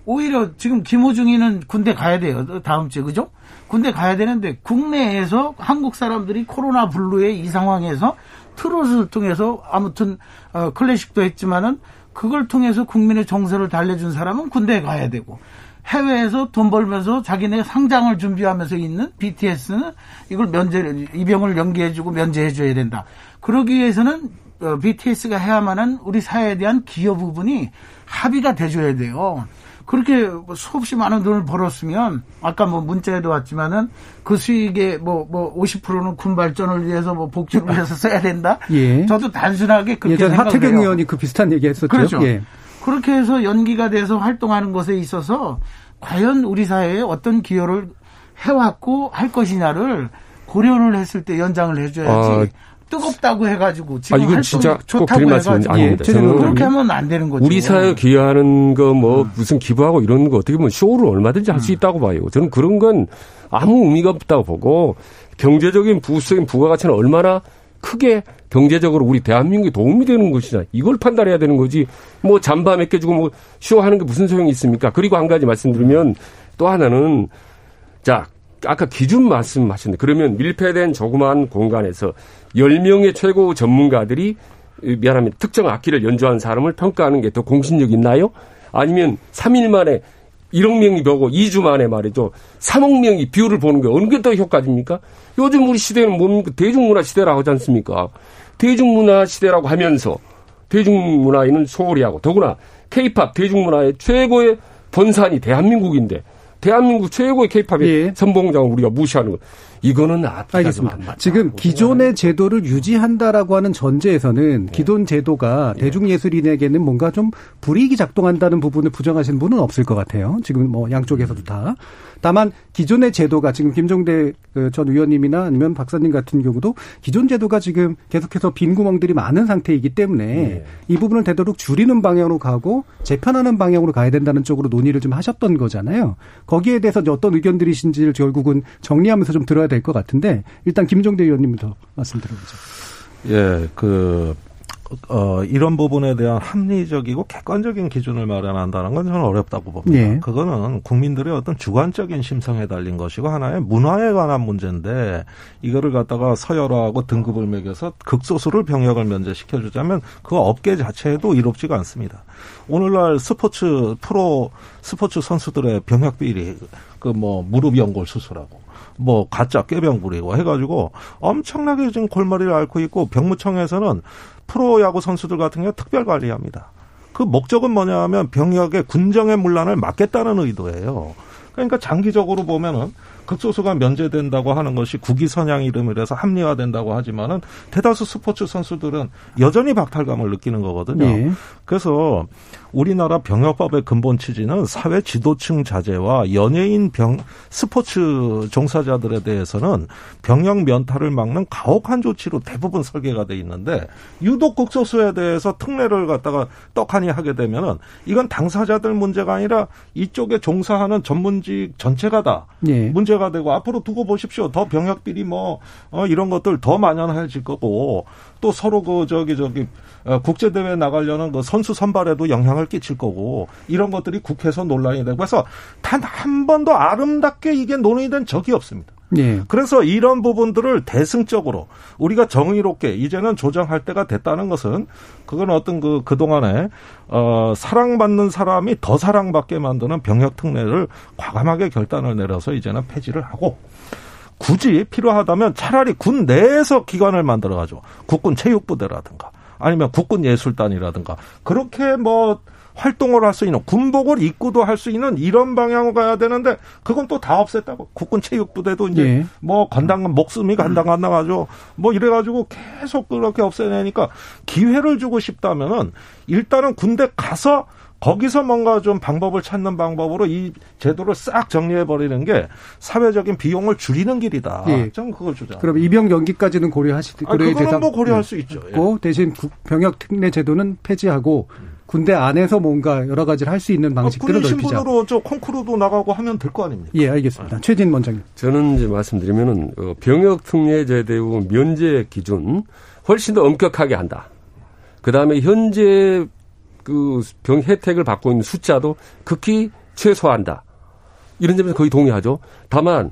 오히려 지금 김호중이는 군대 가야 돼요. 다음 주에 그죠? 군대 가야 되는데 국내에서 한국 사람들이 코로나 블루의 이 상황에서 트롯을 통해서 아무튼 어, 클래식도 했지만은 그걸 통해서 국민의 정서를 달래준 사람은 군대에 가야 되고 해외에서 돈 벌면서 자기네 상장을 준비하면서 있는 BTS는 이걸 면제 입영을 연기해주고 면제해줘야 된다. 그러기 위해서는 어, BTS가 해야만 한 우리 사회에 대한 기여 부분이 합의가 돼줘야 돼요. 그렇게 뭐 수없이 많은 돈을 벌었으면 아까 뭐 문자에도 왔지만은 그 수익의 뭐 뭐 50%는 군 발전을 위해서 뭐 복지를 위해서 써야 된다. 예. 저도 단순하게 그렇게 예전 하태경. 의원이 그 비슷한 얘기 했었죠. 그렇죠. 예. 그렇게 해서 연기가 돼서 활동하는 것에 있어서 과연 우리 사회에 어떤 기여를 해왔고 할 것이냐를 고려를 했을 때 연장을 해줘야지 뜨겁다고 해가지고 지금 아, 이건 진짜 꼭 좋다고 해가지고 아닙니다. 예, 저는 그렇게 하면 안 되는 거죠. 우리 사회에 기여하는 거 뭐 무슨 기부하고 이런 거 어떻게 보면 쇼를 얼마든지 할 수 있다고 봐요. 저는 그런 건 아무 의미가 없다고 보고 경제적인 부수적인 부가가치는 얼마나 크게 경제적으로 우리 대한민국에 도움이 되는 것이냐 이걸 판단해야 되는 거지 뭐 잠바 몇 개 주고 뭐 쇼하는 게 무슨 소용이 있습니까? 그리고 한 가지 말씀드리면 또 하나는 자 아까 기준 말씀하셨는데 그러면 밀폐된 조그마한 공간에서 10명의 최고 전문가들이 미안합니다. 특정 악기를 연주한 사람을 평가하는 게 더 공신력 있나요? 아니면 3일 만에 1억 명이 보고 2주 만에 말이죠. 3억 명이 view를 보는 게 어느 게 더 효과입니까? 요즘 우리 시대는 뭡니까? 대중문화 시대라고 하지 않습니까? 대중문화 시대라고 하면서 대중문화에는 소홀히 하고 더구나 케이팝 대중문화의 최고의 본산이 대한민국인데 대한민국 최고의 케이팝의 예. 선봉장을 우리가 무시하는 거. 이거는 알겠습니다. 맞다. 지금 기존의 제도를 유지한다라고 하는 전제에서는 기존 제도가 대중예술인에게는 뭔가 좀 불이익이 작동한다는 부분을 부정하시는 분은 없을 것 같아요. 지금 뭐 양쪽에서도 다. 다만 기존의 제도가 지금 김종대 그전 의원님이나 아니면 박사님 같은 경우도 기존 제도가 지금 계속해서 빈 구멍들이 많은 상태이기 때문에 이 부분을 되도록 줄이는 방향으로 가고 재편하는 방향으로 가야 된다는 쪽으로 논의를 좀 하셨던 거잖아요. 거기에 대해서 어떤 의견들이신지를 결국은 정리하면서 좀 들어야 될 것 같은데 일단 김종대 의원님부터 말씀 들어보죠. 예, 그, 어, 이런 부분에 대한 합리적이고 객관적인 기준을 마련한다는 건 저는 어렵다고 봅니다. 예. 그거는 국민들의 어떤 주관적인 심성에 달린 것이고 하나의 문화에 관한 문제인데 이거를 갖다가 서열화하고 등급을 매겨서 극소수를 병역을 면제시켜주자면 그 업계 자체에도 이롭지가 않습니다. 오늘날 스포츠 프로 스포츠 선수들의 병역 비리 그 뭐 무릎 연골 수술하고 뭐 가짜 꾀병 부리고 해가지고 엄청나게 지금 골머리를 앓고 있고 병무청에서는 프로야구 선수들 같은 경우 특별 관리합니다. 그 목적은 뭐냐 하면 병역의 군정의 문란을 막겠다는 의도예요. 그러니까 장기적으로 보면은 극소수가 면제된다고 하는 것이 국위 선양 이름이라서 합리화된다고 하지만은 대다수 스포츠 선수들은 여전히 박탈감을 느끼는 거거든요. 예. 그래서 우리나라 병역법의 근본 취지는 사회 지도층 자제와 연예인 병 스포츠 종사자들에 대해서는 병역 면탈을 막는 가혹한 조치로 대부분 설계가 돼 있는데 유독 극소수에 대해서 특례를 갖다가 떡하니 하게 되면은 이건 당사자들 문제가 아니라 이쪽에 종사하는 전문직 전체가 다 예. 문제 가 되고 앞으로 두고 보십시오. 더 병역 비리 뭐 어, 이런 것들 더 만연해질 거고 또 서로 그 저기 저기 어, 국제 대회 나가려는 그 선수 선발에도 영향을 끼칠 거고 이런 것들이 국회에서 논란이 되고 그래서 단 한 번도 아름답게 이게 논의된 적이 없습니다. 예. 그래서 이런 부분들을 대승적으로 우리가 정의롭게 이제는 조정할 때가 됐다는 것은 그건 어떤 그 그동안에 어 사랑받는 사람이 더 사랑받게 만드는 병역 특례를 과감하게 결단을 내려서 이제는 폐지를 하고 굳이 필요하다면 차라리 군 내에서 기관을 만들어 가지고 국군 체육부대라든가 아니면 국군 예술단이라든가 그렇게 뭐 활동을 할 수 있는 군복을 입고도 할 수 있는 이런 방향으로 가야 되는데 그건 또 다 없앴다고 국군 체육부대도 이제 예. 뭐 간당 목숨이 간당 안 나가죠 뭐 이래가지고 계속 그렇게 없애내니까 기회를 주고 싶다면은 일단은 군대 가서 거기서 뭔가 좀 방법을 찾는 방법으로 이 제도를 싹 정리해 버리는 게 사회적인 비용을 줄이는 길이다. 예. 저는 그걸 주장. 그럼 입영 연기까지는 고려하시 아, 그거는 대상 뭐 고려할 네. 수 있죠. 예. 고 대신 국- 병역 특례 제도는 폐지하고 군대 안에서 뭔가 여러 가지를 할 수 있는 방식들을 아, 넓히자. 신분으로 저 콩쿠르도 나가고 하면 될 거 아닙니까? 예, 알겠습니다. 최진 원장님. 저는 이제 말씀드리면은 어, 병역 특례 제도 면제 기준 훨씬 더 엄격하게 한다. 그 다음에 현재 그 병 혜택을 받고 있는 숫자도 극히 최소화한다. 이런 점에서 거의 동의하죠. 다만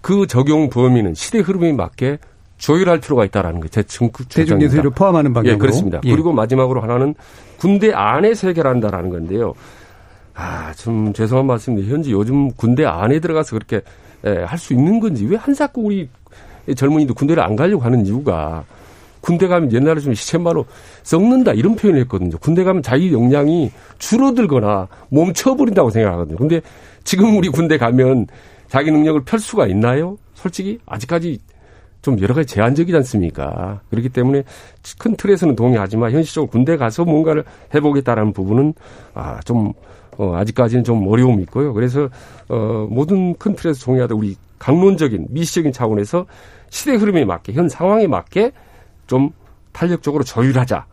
그 적용 범위는 시대 흐름에 맞게 조율할 필요가 있다라는 게제 대중예술을 포함하는 방향으로. 예, 그렇습니다. 예. 그리고 마지막으로 하나는 군대 안에서 해결한다라는 건데요. 아, 좀 죄송한 말씀인데 현재 요즘 군대 안에 들어가서 그렇게 예, 할 수 있는 건지 왜 한사코 우리 젊은이도 군대를 안 가려고 하는 이유가 군대 가면 옛날에 좀 시체마로 썩는다 이런 표현을 했거든요. 군대 가면 자기 역량이 줄어들거나 멈춰버린다고 생각하거든요. 근데 지금 우리 군대 가면 자기 능력을 펼 수가 있나요? 솔직히 아직까지 좀 여러 가지 제한적이지 않습니까? 그렇기 때문에 큰 틀에서는 동의하지만 현실적으로 군대 가서 뭔가를 해보겠다라는 부분은 아, 좀, 어, 아직까지는 좀 어려움이 있고요. 그래서, 어, 모든 큰 틀에서 동의하다 우리 강론적인 미시적인 차원에서 시대 흐름에 맞게, 현 상황에 맞게 좀 탄력적으로 조율하자.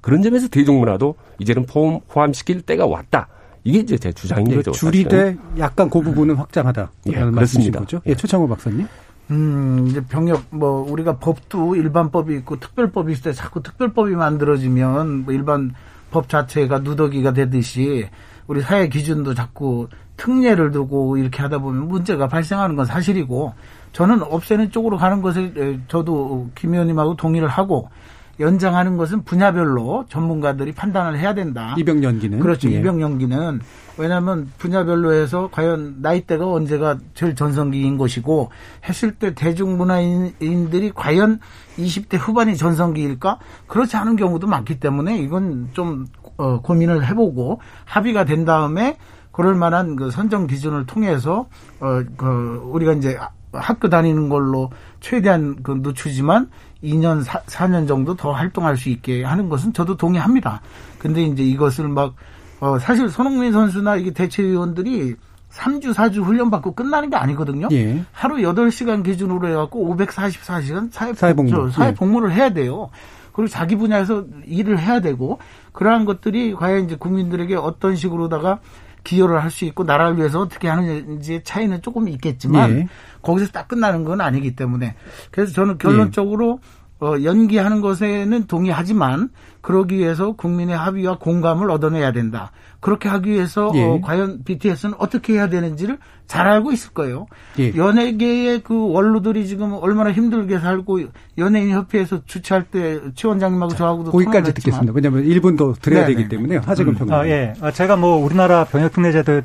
그런 점에서 대중문화도 이제는 포함, 포함시킬 때가 왔다. 이게 이제 제 주장인 예, 거죠. 줄이되 사실은. 약간 그 부분은 확장하다. 예, 그렇습니다. 거죠? 예. 예, 최창호 박사님. 음, 이제 병역, 뭐, 우리가 법도 일반법이 있고 특별법이 있을 때 자꾸 특별법이 만들어지면 뭐 일반 법 자체가 누더기가 되듯이 우리 사회 기준도 자꾸 특례를 두고 이렇게 하다 보면 문제가 발생하는 건 사실이고 저는 없애는 쪽으로 가는 것을 에, 저도 김 의원님하고 동의를 하고 연장하는 것은 분야별로 전문가들이 판단을 해야 된다. 입영 연기는. 그렇죠. 예. 입영 연기는 왜냐하면 분야별로 해서 과연 나이대가 언제가 제일 전성기인 것이고 했을 때 대중문화인들이 과연 20대 후반이 전성기일까? 그렇지 않은 경우도 많기 때문에 이건 좀 어, 고민을 해보고 합의가 된 다음에 그럴 만한 그 선정 기준을 통해서 어, 그 우리가 이제 학교 다니는 걸로 최대한 그 늦추지만 2년, 4, 년 정도 더 활동할 수 있게 하는 것은 저도 동의합니다. 근데 이제 이것을 막, 어, 사실 손흥민 선수나 이게 대체위원들이 3주, 4주 훈련받고 끝나는 게 아니거든요. 예. 하루 8시간 기준으로 해갖고 544시간 사회, 사회복무. 저, 사회 예. 복무를 해야 돼요. 그리고 자기 분야에서 일을 해야 되고, 그러한 것들이 과연 이제 국민들에게 어떤 식으로다가 기여를 할 수 있고, 나라를 위해서 어떻게 하는지의 차이는 조금 있겠지만, 예. 거기서 딱 끝나는 건 아니기 때문에. 그래서 저는 결론적으로 어, 연기하는 것에는 동의하지만 그러기 위해서 국민의 합의와 공감을 얻어내야 된다. 그렇게 하기 위해서 예. 어, 과연 BTS는 어떻게 해야 되는지를 잘 알고 있을 거예요. 예. 연예계의 그 원로들이 지금 얼마나 힘들게 살고 연예인 협회에서 주최할 때 최 원장님하고 저하고도 거기까지 듣겠습니다. 왜냐하면 1분 더 드려야 네네. 되기 때문에 하재근 평론. 아, 예. 아, 제가 뭐 우리나라 병역 특례제도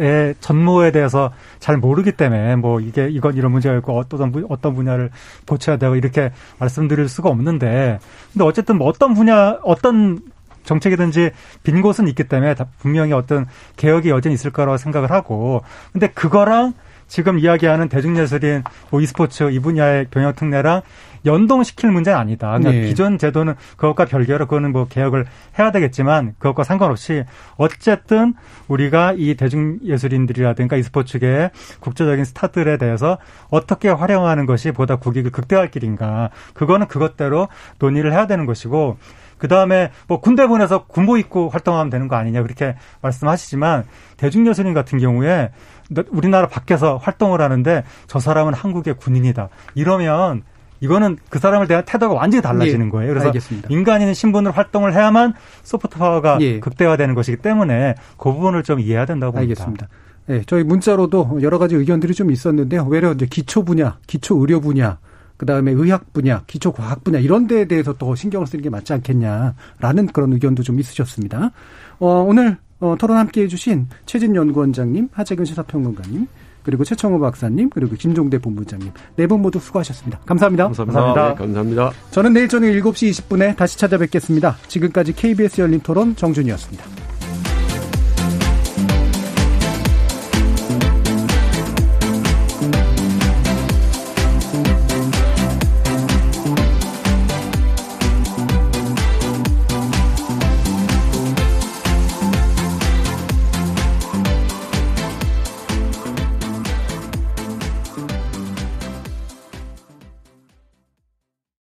의 전모에 대해서 잘 모르기 때문에 뭐 이게 이건 이런 문제가 있고 어떤 분- 어떤 분야를 고쳐야 되고 이렇게 말씀드릴 수가 없는데 근데 어쨌든 뭐 어떤 분야 어떤 정책이든지 빈 곳은 있기 때문에 다 분명히 어떤 개혁이 여전히 있을 거라고 생각을 하고 근데 그거랑 지금 이야기하는 대중예술인 뭐 e스포츠 이 분야의 병역 특례랑 연동시킬 문제는 아니다. 그러니까 네. 기존 제도는 그것과 별개로 그거는 뭐 개혁을 해야 되겠지만 그것과 상관없이 어쨌든 우리가 이 대중예술인들이라든가 e스포츠계의 국제적인 스타들에 대해서 어떻게 활용하는 것이 보다 국익을 극대화할 길인가. 그거는 그것대로 논의를 해야 되는 것이고 그 다음에 뭐 군대 보내서 군복 입고 활동하면 되는 거 아니냐 그렇게 말씀하시지만 대중예술인 같은 경우에 우리나라 밖에서 활동을 하는데 저 사람은 한국의 군인이다 이러면 이거는 그 사람을 대한 태도가 완전히 달라지는 예, 거예요. 그래서 알겠습니다. 민간인의 신분으로 활동을 해야만 소프트 파워가 예. 극대화되는 것이기 때문에 그 부분을 좀 이해해야 된다고 봅니다. 알겠습니다. 네, 저희 문자로도 여러 가지 의견들이 좀 있었는데요. 외려 이제 기초 분야, 기초 의료 분야, 그 다음에 의학 분야, 기초 과학 분야 이런 데에 대해서 더 신경을 쓰는 게 맞지 않겠냐라는 그런 의견도 좀 있으셨습니다. 어, 오늘 어, 토론 함께 해주신 최진 연구원장님, 하재근 시사평론가님, 그리고 최청호 박사님, 그리고 김종대 본부장님 네 분 모두 수고하셨습니다. 감사합니다. 감사합니다. 네, 감사합니다. 저는 내일 저녁 7시 20분에 다시 찾아뵙겠습니다. 지금까지 KBS 열린 토론 정준이었습니다.